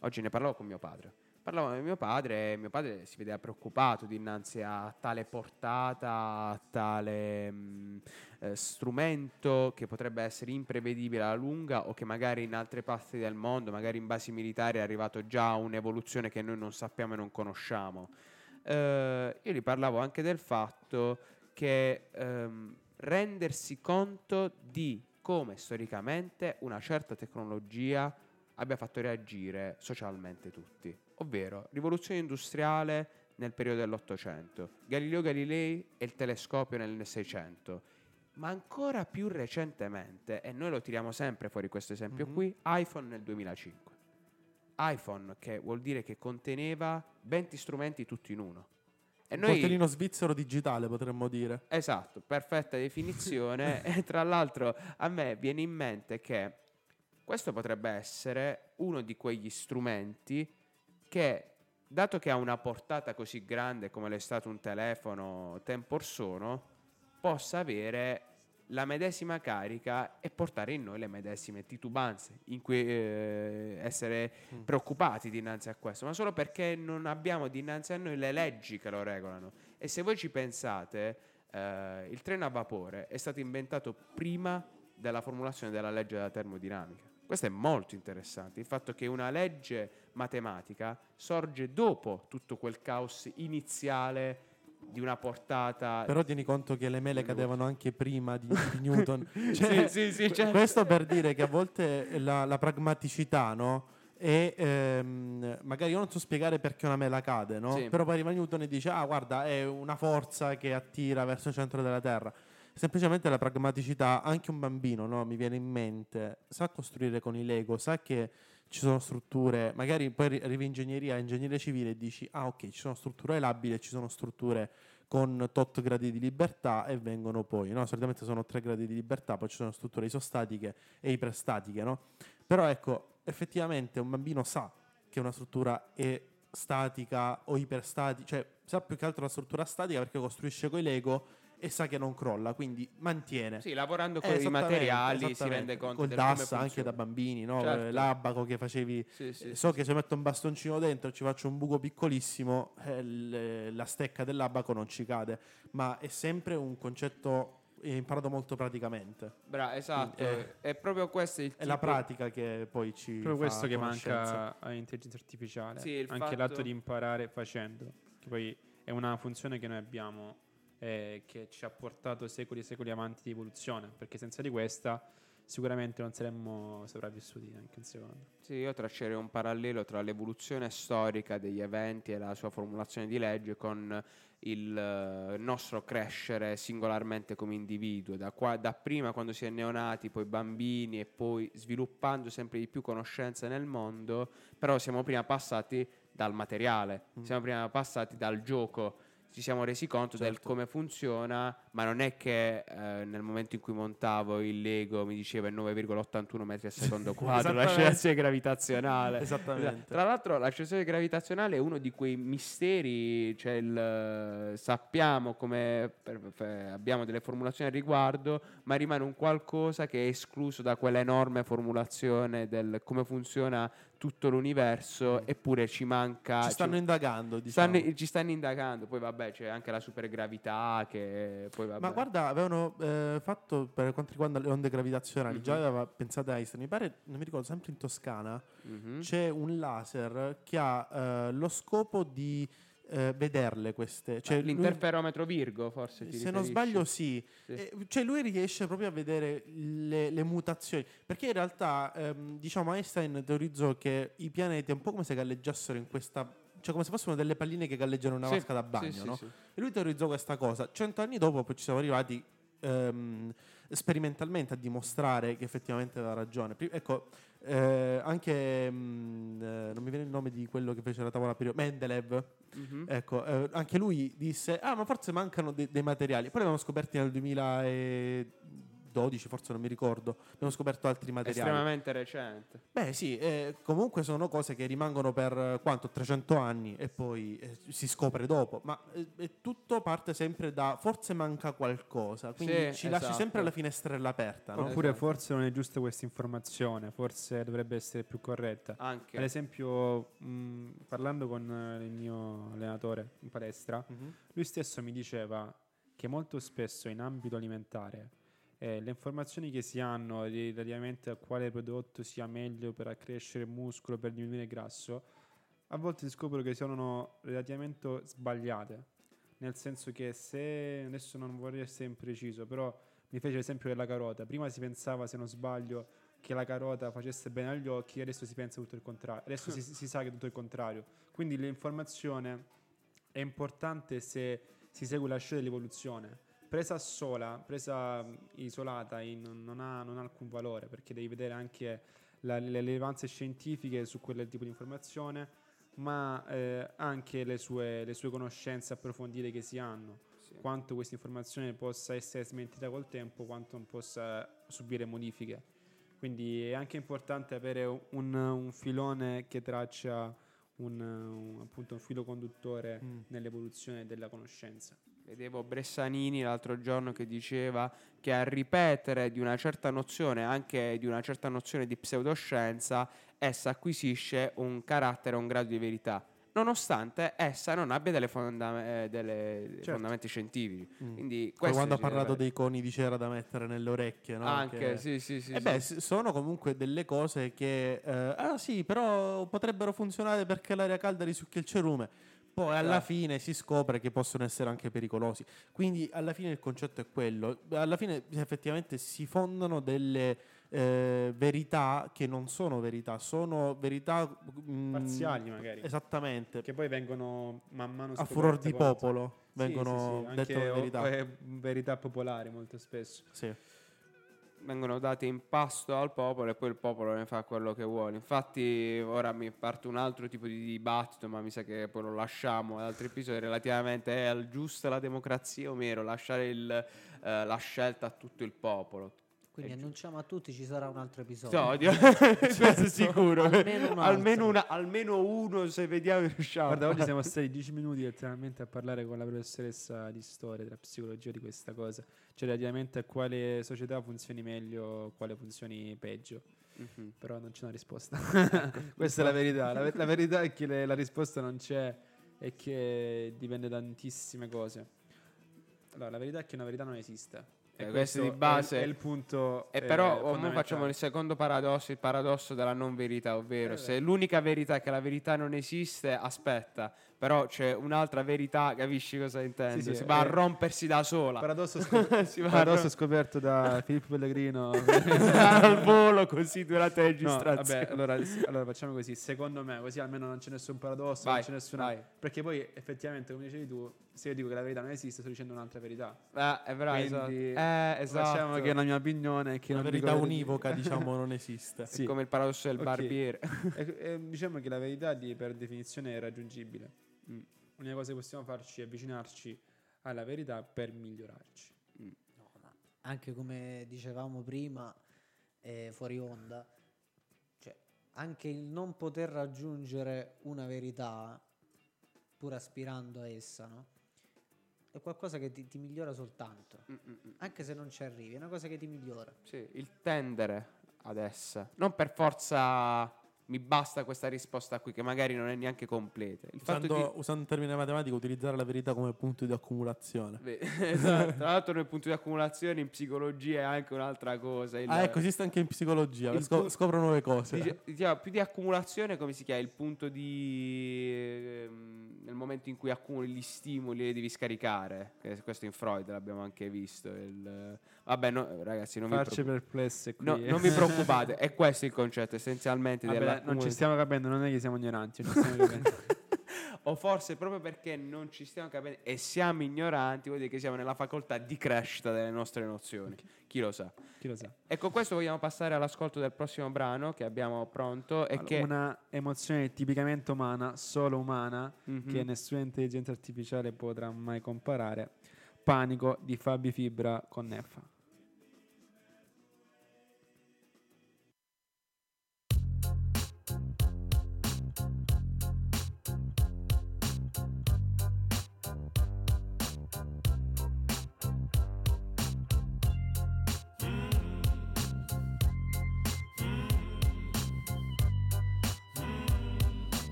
oggi ne parlavo con mio padre. Parlavo con mio padre e mio padre si vedeva preoccupato dinanzi a tale portata, a tale mh, eh, strumento che potrebbe essere imprevedibile alla lunga o che magari in altre parti del mondo, magari in basi militari, è arrivato già a un'evoluzione che noi non sappiamo e non conosciamo. Eh, io gli parlavo anche del fatto che ehm, rendersi conto di come storicamente una certa tecnologia abbia fatto reagire socialmente tutti, ovvero rivoluzione industriale nel periodo dell'Ottocento, Galileo Galilei e il telescopio nel 600, ma ancora più recentemente, e noi lo tiriamo sempre fuori questo esempio Mhm. qui, iPhone nel 2005. iPhone che vuol dire che conteneva 20 strumenti tutti in uno. E Un noi coltellino svizzero digitale, potremmo dire. Esatto, perfetta definizione. e tra l'altro a me viene in mente che questo potrebbe essere uno di quegli strumenti che, dato che ha una portata così grande come l'è stato un telefono tempor sono, possa avere la medesima carica e portare in noi le medesime titubanze, in cui eh, essere Mm. preoccupati dinanzi a questo, ma solo perché non abbiamo dinanzi a noi le leggi che lo regolano. E se voi ci pensate, eh, il treno a vapore è stato inventato prima della formulazione della legge della termodinamica. Questo è molto interessante, il fatto che una legge matematica sorge dopo tutto quel caos iniziale di una portata... Però tieni conto che le mele cadevano anche prima di, di Newton. Sì, Cioè, sì, sì, certo. Questo per dire che a volte la, la pragmaticità, no? E ehm, magari io non so spiegare perché una mela cade, no? Sì. Però poi arriva Newton e dice: Ah, guarda, è una forza che attira verso il centro della Terra. Semplicemente la pragmaticità, anche un bambino, no? Mi viene in mente, sa costruire con i Lego, sa che ci sono strutture, magari poi arri- arrivi in ingegneria, ingegneria civile e dici: Ah, ok, ci sono strutture labili, ci sono strutture con tot gradi di libertà e vengono poi, no? Solitamente sono tre gradi di libertà, poi ci sono strutture isostatiche e iperstatiche, no? Però ecco, effettivamente un bambino sa che una struttura è statica o iperstatica, cioè sa più che altro la struttura statica perché costruisce coi Lego e sa che non crolla, quindi mantiene. Sì, lavorando con i materiali si rende conto Col DAS anche da bambini, no? Certo. L'abaco che facevi Sì, sì, sì, so sì. che se metto un bastoncino dentro e ci faccio un buco piccolissimo, eh, la stecca dell'abaco non ci cade, ma è sempre un concetto imparato molto praticamente. Bra- esatto, Quindi, eh, è proprio questo il È la tipo- pratica che poi ci Proprio fa questo che manca all'intelligenza artificiale. Sì, il Anche fatto- l'atto di imparare facendo, che poi è una funzione che noi abbiamo e che ci ha portato secoli e secoli avanti di evoluzione, perché senza di questa sicuramente non saremmo sopravvissuti neanche un secondo. Sì, io traccerei un parallelo tra l'evoluzione storica degli eventi e la sua formulazione di legge con il eh, nostro crescere singolarmente come individuo, da, qua- da prima quando si è neonati, poi bambini e poi sviluppando sempre di più conoscenze nel mondo, però siamo prima passati dal materiale, Mm. siamo prima passati dal gioco. Ci siamo resi conto del Certo. come funziona, ma non è che eh, nel momento in cui montavo il Lego mi diceva 9,81 metri al secondo quadro l'accelerazione gravitazionale. Esattamente. Tra l'altro l'accelerazione gravitazionale è uno di quei misteri, cioè il, sappiamo come per- per- abbiamo delle formulazioni al riguardo, ma rimane un qualcosa che è escluso da quell'enorme formulazione del come funziona tutto l'universo, eppure ci manca... Ci stanno ci- indagando, diciamo. stanno- ci stanno indagando, poi vabbè c'è anche la supergravità che poi vabbè. Ma guarda, avevano eh, fatto per quanto riguarda le onde gravitazionali, già Mhm. aveva pensato Einstein, mi pare, non mi ricordo, sempre in Toscana, Mhm. c'è un laser che ha eh, lo scopo di eh, vederle queste. Cioè, lui- L'interferometro Virgo forse se non sbaglio sì. Sì. Eh, cioè lui riesce proprio a vedere le, le mutazioni, perché in realtà ehm, diciamo Einstein teorizzò che i pianeti è un po' come se galleggiassero in questa... Cioè come se fossero delle palline che galleggiano in una Sì, vasca da bagno, sì, no? sì. E lui teorizzò questa cosa. Cento anni dopo poi ci siamo arrivati ehm, sperimentalmente a dimostrare che effettivamente aveva ragione. Ecco, eh, anche mm, eh, non mi viene il nome di quello che fece la tavola periodica, Mendeleev. Mhm. Ecco, eh, anche lui disse: Ah, ma forse mancano de- dei materiali. Poi li abbiamo scoperti nel 2012, forse non mi ricordo. Abbiamo scoperto altri materiali. Estremamente recente. Beh, sì, eh, comunque sono cose che rimangono per eh, quanto? 300 anni e poi eh, si scopre dopo. Ma eh, tutto parte sempre da forse manca qualcosa. Quindi Sì, ci lasci esatto. sempre la finestrella aperta. No? Oppure Esatto. forse non è giusta questa informazione, forse dovrebbe essere più corretta. Anche. Ad esempio, mh, parlando con eh, il mio allenatore in palestra, Mhm. lui stesso mi diceva che molto spesso in ambito alimentare eh, le informazioni che si hanno relativamente a quale prodotto sia meglio per accrescere muscolo, per diminuire grasso, a volte si scopre che sono relativamente sbagliate. Nel senso che se adesso non vorrei essere impreciso, però mi fece l'esempio della carota. Prima si pensava, se non sbaglio, che la carota facesse bene agli occhi, adesso si pensa tutto il contrario. Adesso si, si sa che è tutto il contrario. Quindi l'informazione è importante se si segue la scia dell'evoluzione. Presa sola, presa mh, isolata, non, ha, non ha alcun valore perché devi vedere anche la- le rilevanze scientifiche su quel tipo di informazione, ma eh, anche le sue, le sue conoscenze approfondite che si hanno. Sì. Quanto questa informazione possa essere smentita col tempo, quanto non possa subire modifiche. Quindi è anche importante avere un, un filone che traccia un, un- appunto un filo conduttore Mm. nell'evoluzione della conoscenza. Vedevo Bressanini l'altro giorno che diceva che a ripetere di una certa nozione, anche di una certa nozione di pseudoscienza, essa acquisisce un carattere, un grado di verità, nonostante essa non abbia delle, fonda- eh, delle Certo. fondamenti scientifici. Mm. Quindi quando ha parlato dei coni di cera da mettere nelle orecchie, no? Anche, Che- sì, sì, sì. Eh sì. beh, sono comunque delle cose che eh, ah sì, però potrebbero funzionare perché l'aria calda risucchia il cerume. Poi alla Esatto. fine si scopre che possono essere anche pericolosi. Quindi alla fine il concetto è quello. Alla fine effettivamente si fondano delle eh, verità che non sono verità, sono verità mm, Parziali magari. Esattamente. Che poi vengono man mano A furor di popolo Sì, vengono sì, sì, dette le o- verità. verità popolari molto spesso. Sì. Vengono date in pasto al popolo e poi il popolo ne fa quello che vuole. Infatti, ora mi parte un altro tipo di dibattito, ma mi sa che poi lo lasciamo ad altri episodi relativamente è al giusto la democrazia o meno, lasciare il, eh, la scelta a tutto il popolo. Quindi È annunciamo a tutti ci sarà un altro episodio. Odio, questo è sicuro. Almeno un almeno, una- almeno uno se vediamo riusciamo. Guarda, oggi siamo stati 10 minuti letteralmente a parlare con la professoressa di storia, della psicologia di questa cosa, cioè relativamente a quale società funzioni meglio, quale funzioni peggio. Mhm. Però non c'è una risposta. Questa è la verità. La, la verità è che le- la risposta non c'è e che dipende da tantissime cose. Allora, la verità è che una verità non esiste. E questo di è- base- è, il punto. E eh, però ora fondamentale. facciamo il secondo paradosso, il paradosso della non verità, ovvero Eh, se l'unica verità è che la verità non esiste, aspetta, però c'è un'altra verità, capisci cosa intendo? Sì, sì, si va a eh, rompersi da sola. Paradosso, scop- paradosso scoperto da Filippo Pellegrino. al volo così durante la No, registrazione. vabbè, allora, allora facciamo così. Secondo me, così almeno non c'è nessun paradosso, Vai, non c'è nessuna. vai. Perché poi effettivamente, come dicevi tu, se io dico che la verità non esiste, sto dicendo un'altra verità. Eh, è bravo, esatto. Eh, esatto. Facciamo che la mia opinione è che La non verità dico univoca, diciamo, non esiste. È Sì. come il paradosso del Ok. barbiere. E- e diciamo che la verità di- per definizione è raggiungibile. Mm. L'unica cosa che possiamo farci è avvicinarci alla verità per migliorarci. Anche come dicevamo prima, eh, fuori onda, cioè, anche il non poter raggiungere una verità, pur aspirando a essa, no? È qualcosa che ti, ti migliora soltanto. Mm, mm, mm. Anche se non ci arrivi, è una cosa che ti migliora. Sì, il tendere ad essa. Non per forza mi basta questa risposta qui, che magari non è neanche completa. Il fatto Usando, di... usando un termine matematico, utilizzare la verità come punto di accumulazione. Beh, esatto. Tra l'altro nel punto di accumulazione in psicologia è anche un'altra cosa. il- Ah, ecco, esiste anche in psicologia, il scop- pu- scopro nuove cose. Dice- diciamo, più di accumulazione, come si chiama? Il punto di... ehm, nel momento in cui accumuli gli stimoli li devi scaricare. Questo in Freud l'abbiamo anche visto. il- Vabbè, no, ragazzi, non vi, Farci preoccupate. perplesse qui. No, non vi preoccupate, è questo il concetto essenzialmente Vabbè, non ci stiamo capendo, non è che siamo ignoranti. non stiamo capendo. o forse proprio perché non ci stiamo capendo e siamo ignoranti, vuol dire che siamo nella facoltà di crescita delle nostre nozioni. Chi lo sa? Chi lo sa? E con questo vogliamo passare all'ascolto del prossimo brano che abbiamo pronto e Allora, che Una emozione tipicamente umana, solo umana, Mhm. che nessuna intelligenza artificiale potrà mai comparare. Panico di Fabi Fibra con Neffa.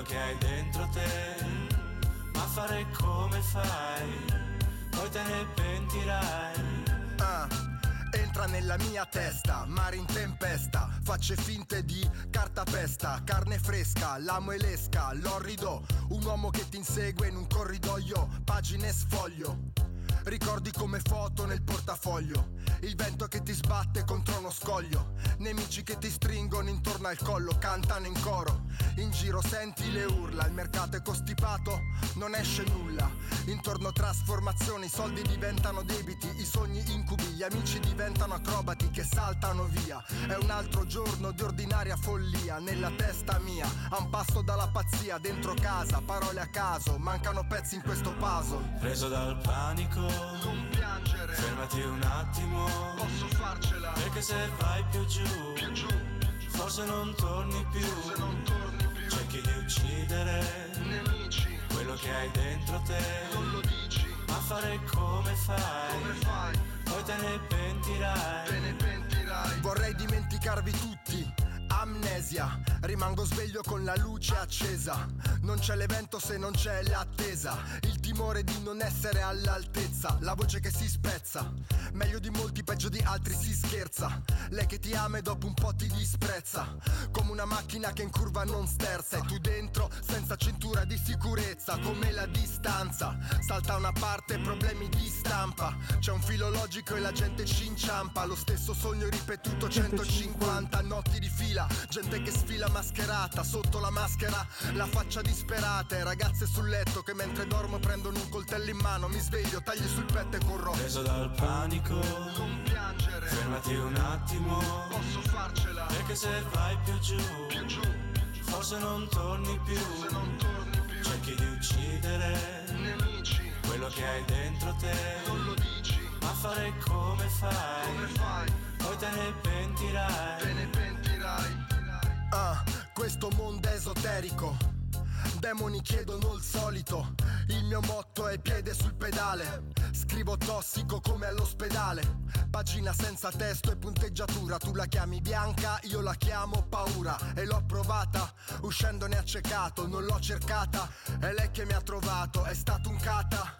Quello che hai dentro te, ma fare come fai, poi te ne pentirai. Ah, entra nella mia testa, mare in tempesta, facce finte di cartapesta, carne fresca, l'amo e l'esca, l'orrido, un uomo che ti insegue in un corridoio, pagine sfoglio. Ricordi come foto nel portafoglio, il vento che ti sbatte contro uno scoglio, nemici che ti stringono intorno al collo, cantano in coro, in giro senti le urla, il mercato è costipato, non esce nulla, intorno trasformazioni, i soldi diventano debiti, i sogni incubi, gli amici diventano acrobati che saltano via, è un altro giorno di ordinaria follia, nella testa mia, a un passo dalla pazzia, dentro casa, parole a caso, mancano pezzi in questo puzzle. Preso dal panico, Non piangere, fermati un attimo, posso farcela, perché se vai più giù, più giù, forse non torni più. non torni più, Cerchi di uccidere nemici, quello che hai dentro te, non lo dici, ma fare come fai, come fai? poi te ne pentirai. te ne pentirai. Vorrei dimenticarvi tutti. Amnesia, rimango sveglio con la luce accesa. Non c'è l'evento se non c'è l'attesa. Il timore di non essere all'altezza. La voce che si spezza. Meglio di molti, peggio di altri si scherza. Lei che ti ama e dopo un po' ti disprezza. Come una macchina che in curva non sterza. E tu dentro, senza cintura di sicurezza. Come la distanza. Salta una parte, problemi di stampa. C'è un filo logico e la gente ci inciampa. Lo stesso sogno ripetuto 150 notti di fila. Gente che sfila mascherata. Sotto la maschera, la faccia disperata. E ragazze sul letto che mentre dormo prendono un coltello in mano. Mi sveglio, taglio sul petto e corro. Preso dal panico, Non piangere, fermati un attimo, posso farcela. perché se vai più giù, Più giù, forse non torni più. se non torni più. Cerchi di uccidere Nemici, quello che hai dentro te, non lo dici, ma fare come come fai, fai? poi te ne pentirai. te ne pentirai. Ah, questo mondo è esoterico. Demoni chiedono il solito. Il mio motto è piede sul pedale. Scrivo tossico come all'ospedale. Pagina senza testo e punteggiatura. Tu la chiami bianca, io la chiamo paura. E l'ho provata, uscendone accecato. Non l'ho cercata, è lei che mi ha trovato. È stato un cata.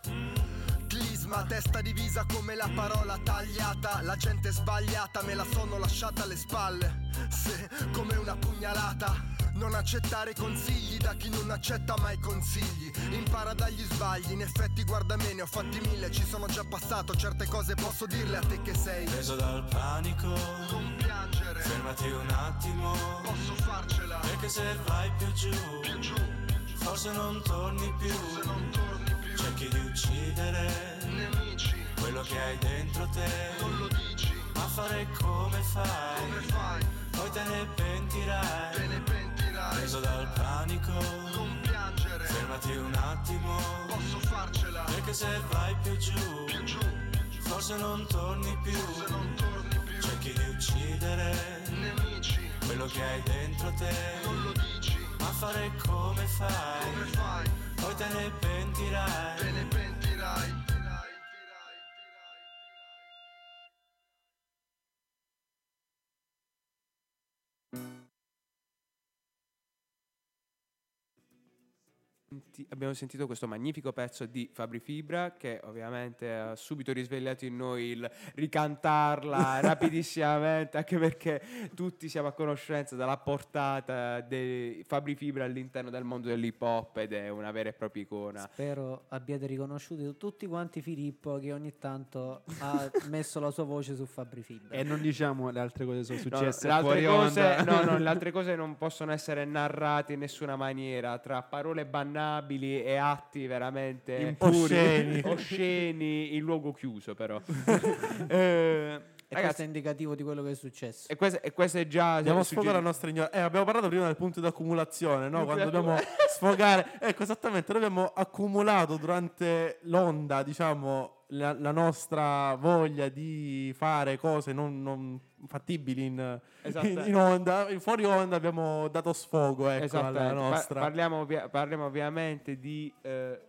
Clisma, testa divisa come la parola tagliata. La gente sbagliata me la sono lasciata alle spalle. Se, come una pugnalata. Non accettare consigli da chi non accetta mai consigli. Impara dagli sbagli, in effetti guarda me, ne ho fatti mille, ci sono già passato. Certe cose posso dirle a te che sei. Preso dal panico, Non piangere, fermati un attimo, posso farcela. perché se vai più giù, Più giù, forse non torni più. se non torni più. Cerchi di uccidere Nemici, quello che hai dentro te, non lo dici, ma fare come come fai, fai? Poi te ne Te pentirai. ne pentirai. Preso dal panico, Non piangere, fermati un attimo, posso farcela. perché se vai più giù, Più giù, forse non torni più. se non torni più. Cerchi di uccidere Nemici, quello che hai dentro te, non lo dici, ma fare come come fai, fai? poi te ne pentirai. Te ne pentirai. Abbiamo sentito questo magnifico pezzo di Fabri Fibra che ovviamente ha subito risvegliato in noi il ricantarla rapidissimamente, anche perché tutti siamo a conoscenza della portata di Fabri Fibra all'interno del mondo dell'hip hop ed è una vera e propria icona. Spero abbiate riconosciuto tutti quanti Filippo che ogni tanto ha messo la sua voce su Fabri Fibra. E non diciamo le altre cose sono No, successe le, altre cose, no, no, le altre cose non possono essere narrate in nessuna maniera tra parole bannabili e atti veramente Impuri. Osceni. osceni in luogo chiuso però Eh, e questo ragazzi è indicativo di quello che è successo. e questo, e questo è già Andiamo a suggerimento. sfogare la nostra ignoranza. Eh, abbiamo parlato prima del punto di accumulazione, no? Quando di dobbiamo sfogare. Ecco, esattamente. Noi abbiamo accumulato durante l'onda, diciamo, la, la nostra voglia di fare cose non, non fattibili in, Esatto. in, in onda. In fuori onda abbiamo dato sfogo, ecco, Esattamente. alla Pa- nostra. parliamo, ovvia- parliamo ovviamente di eh,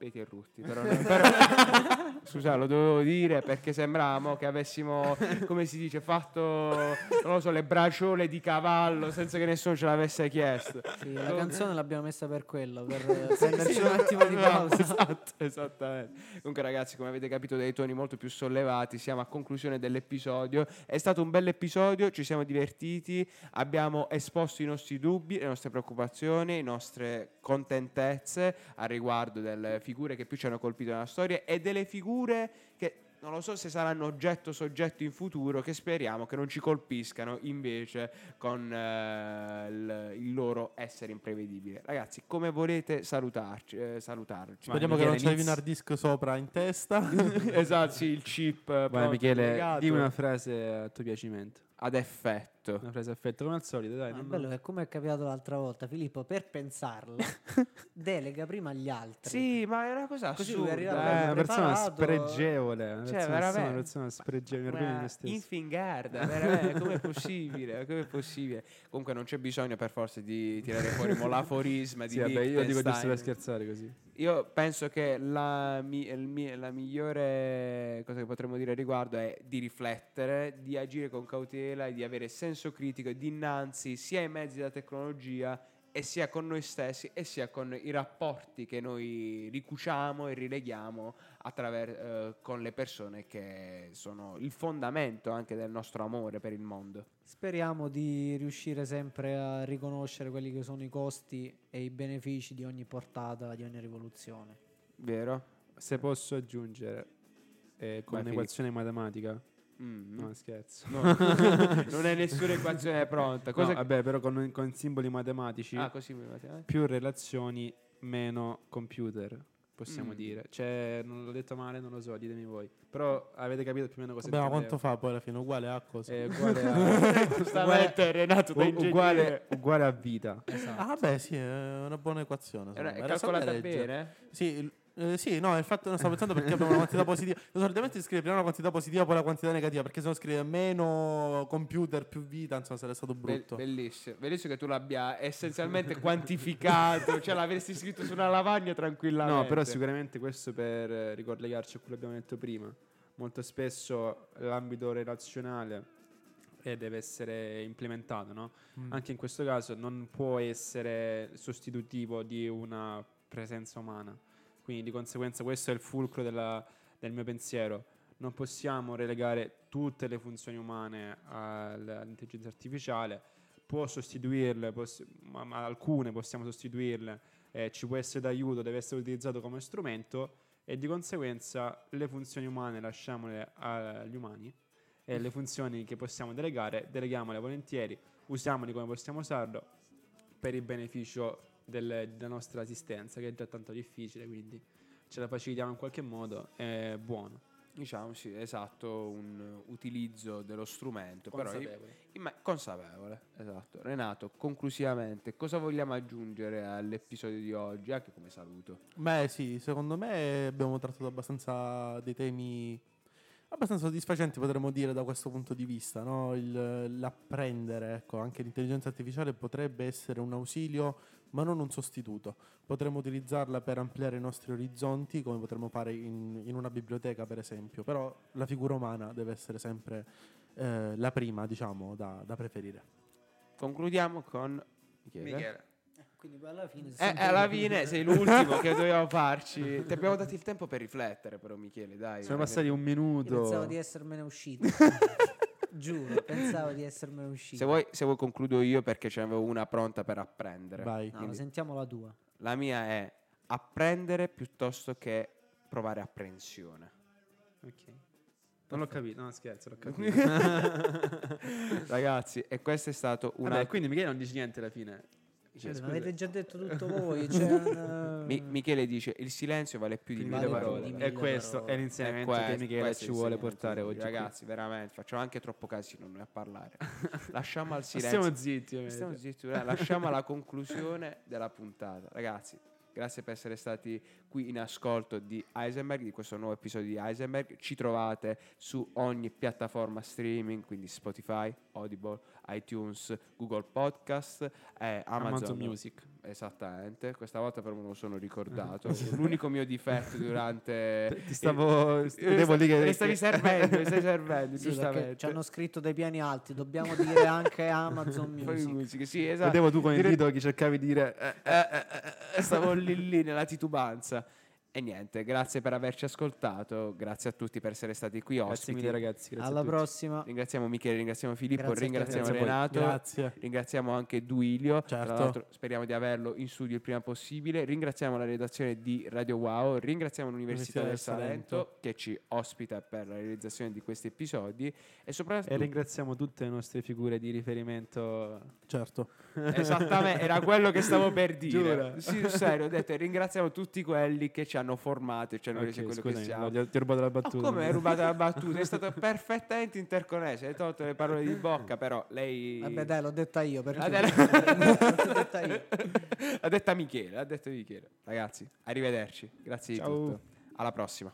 Peti e Rutti. Però, non- però- scusa, lo dovevo dire perché sembravamo che avessimo, come si dice, fatto non lo so, le braciole di cavallo senza che nessuno ce l'avesse chiesto. Sì, la canzone l'abbiamo messa per quello, per prenderci un attimo di pausa. Esatto, esattamente. Comunque, ragazzi, come avete capito, dai toni molto più sollevati, siamo a conclusione dell'episodio. È stato un bel episodio, ci siamo divertiti, abbiamo esposto i nostri dubbi, le nostre preoccupazioni, le nostre contentezze a riguardo delle figure che più ci hanno colpito nella storia e delle figure che. Non lo so se saranno oggetto soggetto in futuro, che speriamo che non ci colpiscano invece con eh, il, il loro essere imprevedibile. Ragazzi, come volete salutarci? eh, salutarci? Speriamo che non c'è un hard disk sopra in testa. esatto, sì, il chip eh, Vai Michele, collegato, di una frase a tuo piacimento. Ad effetto. Una frase a effetto come al solito, dai. Ma è non- bello che come è capitato l'altra volta, Filippo, per pensarla, delega prima agli altri. Sì, ma è una cosa Così lui assurda. arriva Eh, una persona spregevole. Una Cioè, persona, veramente. una persona spregevole, di Una infingarda, veramente, come è possibile? Come è possibile? Comunque non c'è bisogno per forza di tirare fuori mo l'aforisma di Sì, vabbè, io dico giusto per Wittgenstein. scherzare così. Io penso che la, mi- mi- la migliore cosa che potremmo dire al riguardo è di riflettere, di agire con cautela e di avere senso critico dinanzi sia ai mezzi della tecnologia e sia con noi stessi e sia con i rapporti che noi ricuciamo e rileghiamo attraver- eh, con le persone che sono il fondamento anche del nostro amore per il mondo. Speriamo di riuscire sempre a riconoscere quelli che sono i costi e i benefici di ogni portata, di ogni rivoluzione. Vero? Se posso aggiungere, eh, con un'equazione matematica. Mm. No, scherzo. No, non è nessuna equazione pronta. No, Cosa vabbè, però con, con simboli matematici, Ah, così eh? più relazioni, meno computer, possiamo Mm. dire. Cioè, non l'ho detto male, non lo so, ditemi voi. Però avete capito più o meno cosa Vabbè, ma intendevo. quanto fa poi alla fine? Uguale a cosa? È uguale a, Giustamente Renato da u- ingegnere. uguale, uguale a vita. Esatto. Ah, beh, sì, è una buona equazione. Era-. Era calcolata bene? Sì, eh, sì, no, infatti non stavo pensando perché abbiamo una quantità positiva. Io solitamente si scrive prima una quantità positiva, poi la quantità negativa, perché se no scrive meno computer, più vita, insomma, sarebbe stato Be- brutto. bellissimo. Bellissimo che tu l'abbia essenzialmente quantificato, cioè l'avresti scritto su una lavagna tranquillamente. No, però sicuramente questo per eh, ricollegarci a quello che abbiamo detto prima. Molto spesso l'ambito relazionale eh, deve essere implementato, no? Mm. Anche in questo caso non può essere sostitutivo di una presenza umana. Quindi di conseguenza questo è il fulcro della- del mio pensiero. Non possiamo relegare tutte le funzioni umane al- all'intelligenza artificiale, può sostituirle, poss- ma, ma alcune possiamo sostituirle, eh, ci può essere d'aiuto, deve essere utilizzato come strumento e di conseguenza le funzioni umane lasciamole agli umani e le funzioni che possiamo delegare, deleghiamole volentieri, usiamoli come possiamo usarlo per il beneficio del- della nostra esistenza, che è già tanto difficile, quindi ce la facilitiamo in qualche modo, è buono. Diciamo sì, esatto, un utilizzo dello strumento, però Consapevole. imma- consapevole, esatto. Renato, conclusivamente, cosa vogliamo aggiungere all'episodio di oggi, anche come saluto? Beh, sì, secondo me abbiamo trattato abbastanza dei temi abbastanza soddisfacenti, potremmo dire, da questo punto di vista. no? Il- l'apprendere, ecco, anche l'intelligenza artificiale potrebbe essere un ausilio, ma non un sostituto. Potremmo utilizzarla per ampliare i nostri orizzonti, come potremmo fare in, in una biblioteca, per esempio. Però la figura umana deve essere sempre eh, la prima, diciamo, da, da preferire. Concludiamo con Michele. Michele. Quindi poi alla fine... Eh, sente- alla fine sei l'ultimo che doveva farci. Ti abbiamo dato il tempo per riflettere, però, Michele, dai. Sono passati un Io minuto. pensavo di essermene uscito. Giuro, pensavo di essermene uscito. Se vuoi, se vuoi concludo io perché ce n'avevo una pronta per apprendere. Vai. No, sentiamo la tua. La mia è apprendere piuttosto che provare apprensione. Ok. Non l'ho capito, no scherzo, l'ho capito. Ragazzi, e questo è stato una... Vabbè, quindi Michele non dici niente alla fine. Cioè, Ma scusa, avete già detto tutto voi. Cioè, un- Mi- Michele dice il silenzio vale più di mille parole. di E mille questo parole. è l'insegnamento E che questo- Michele questo ci vuole portare oggi. qui. Ragazzi, veramente, facciamo anche troppo casino noi a parlare. Lasciamo al silenzio. Stiamo zitti. Stiamo zitti, eh, lasciamo alla conclusione della puntata. Ragazzi, grazie per essere stati qui in ascolto di Heisenberg, di questo nuovo episodio di Heisenberg. Ci trovate su ogni piattaforma streaming, quindi Spotify, Audible, iTunes, Google Podcast, eh, Amazon, Amazon Music. Esattamente, questa volta però me lo sono ricordato. L'unico mio difetto durante... Ti stavo. Eh, vedevo lì che. mi stavi servendo, mi stai servendo, Sì, giustamente. ci hanno scritto dei piani alti, dobbiamo dire anche Amazon Music. sì, esatto. Vedevo tu con il Dire- dito che cercavi di dire. eh, Eh, eh, eh, eh, stavo lì lì nella titubanza. E niente, grazie per averci ascoltato, grazie a tutti per essere stati qui Grazie ospiti. mille ragazzi. Grazie Alla a tutti. prossima. Ringraziamo Michele, ringraziamo Filippo, Grazie ringraziamo Grazie. Renato, Grazie. ringraziamo anche Duilio. Tra Certo. l'altro speriamo di averlo in studio il prima possibile. Ringraziamo la redazione di Radio Wow, ringraziamo l'Università Università del del Salento, Salento. che ci ospita per la realizzazione di questi episodi e soprattutto E ringraziamo tutte le nostre figure di riferimento. Certo. Esattamente, era quello che stavo per dire. Giura? Sì, sul serio, ho detto, ringraziamo tutti quelli che ci hanno formato e ci hanno Ok, reso quello scusami, che siamo. no, ti ho rubato la Ma battuta. come hai rubato la battuta? È stato perfettamente interconnesso, hai tolto le parole di bocca, però lei... Vabbè, dai, l'ho detta io. Perché L'ha de- l'ho detta io. L'ha detta Michele, l'ha detto Michele. Ragazzi, arrivederci. Grazie Ciao. di tutto. Alla prossima.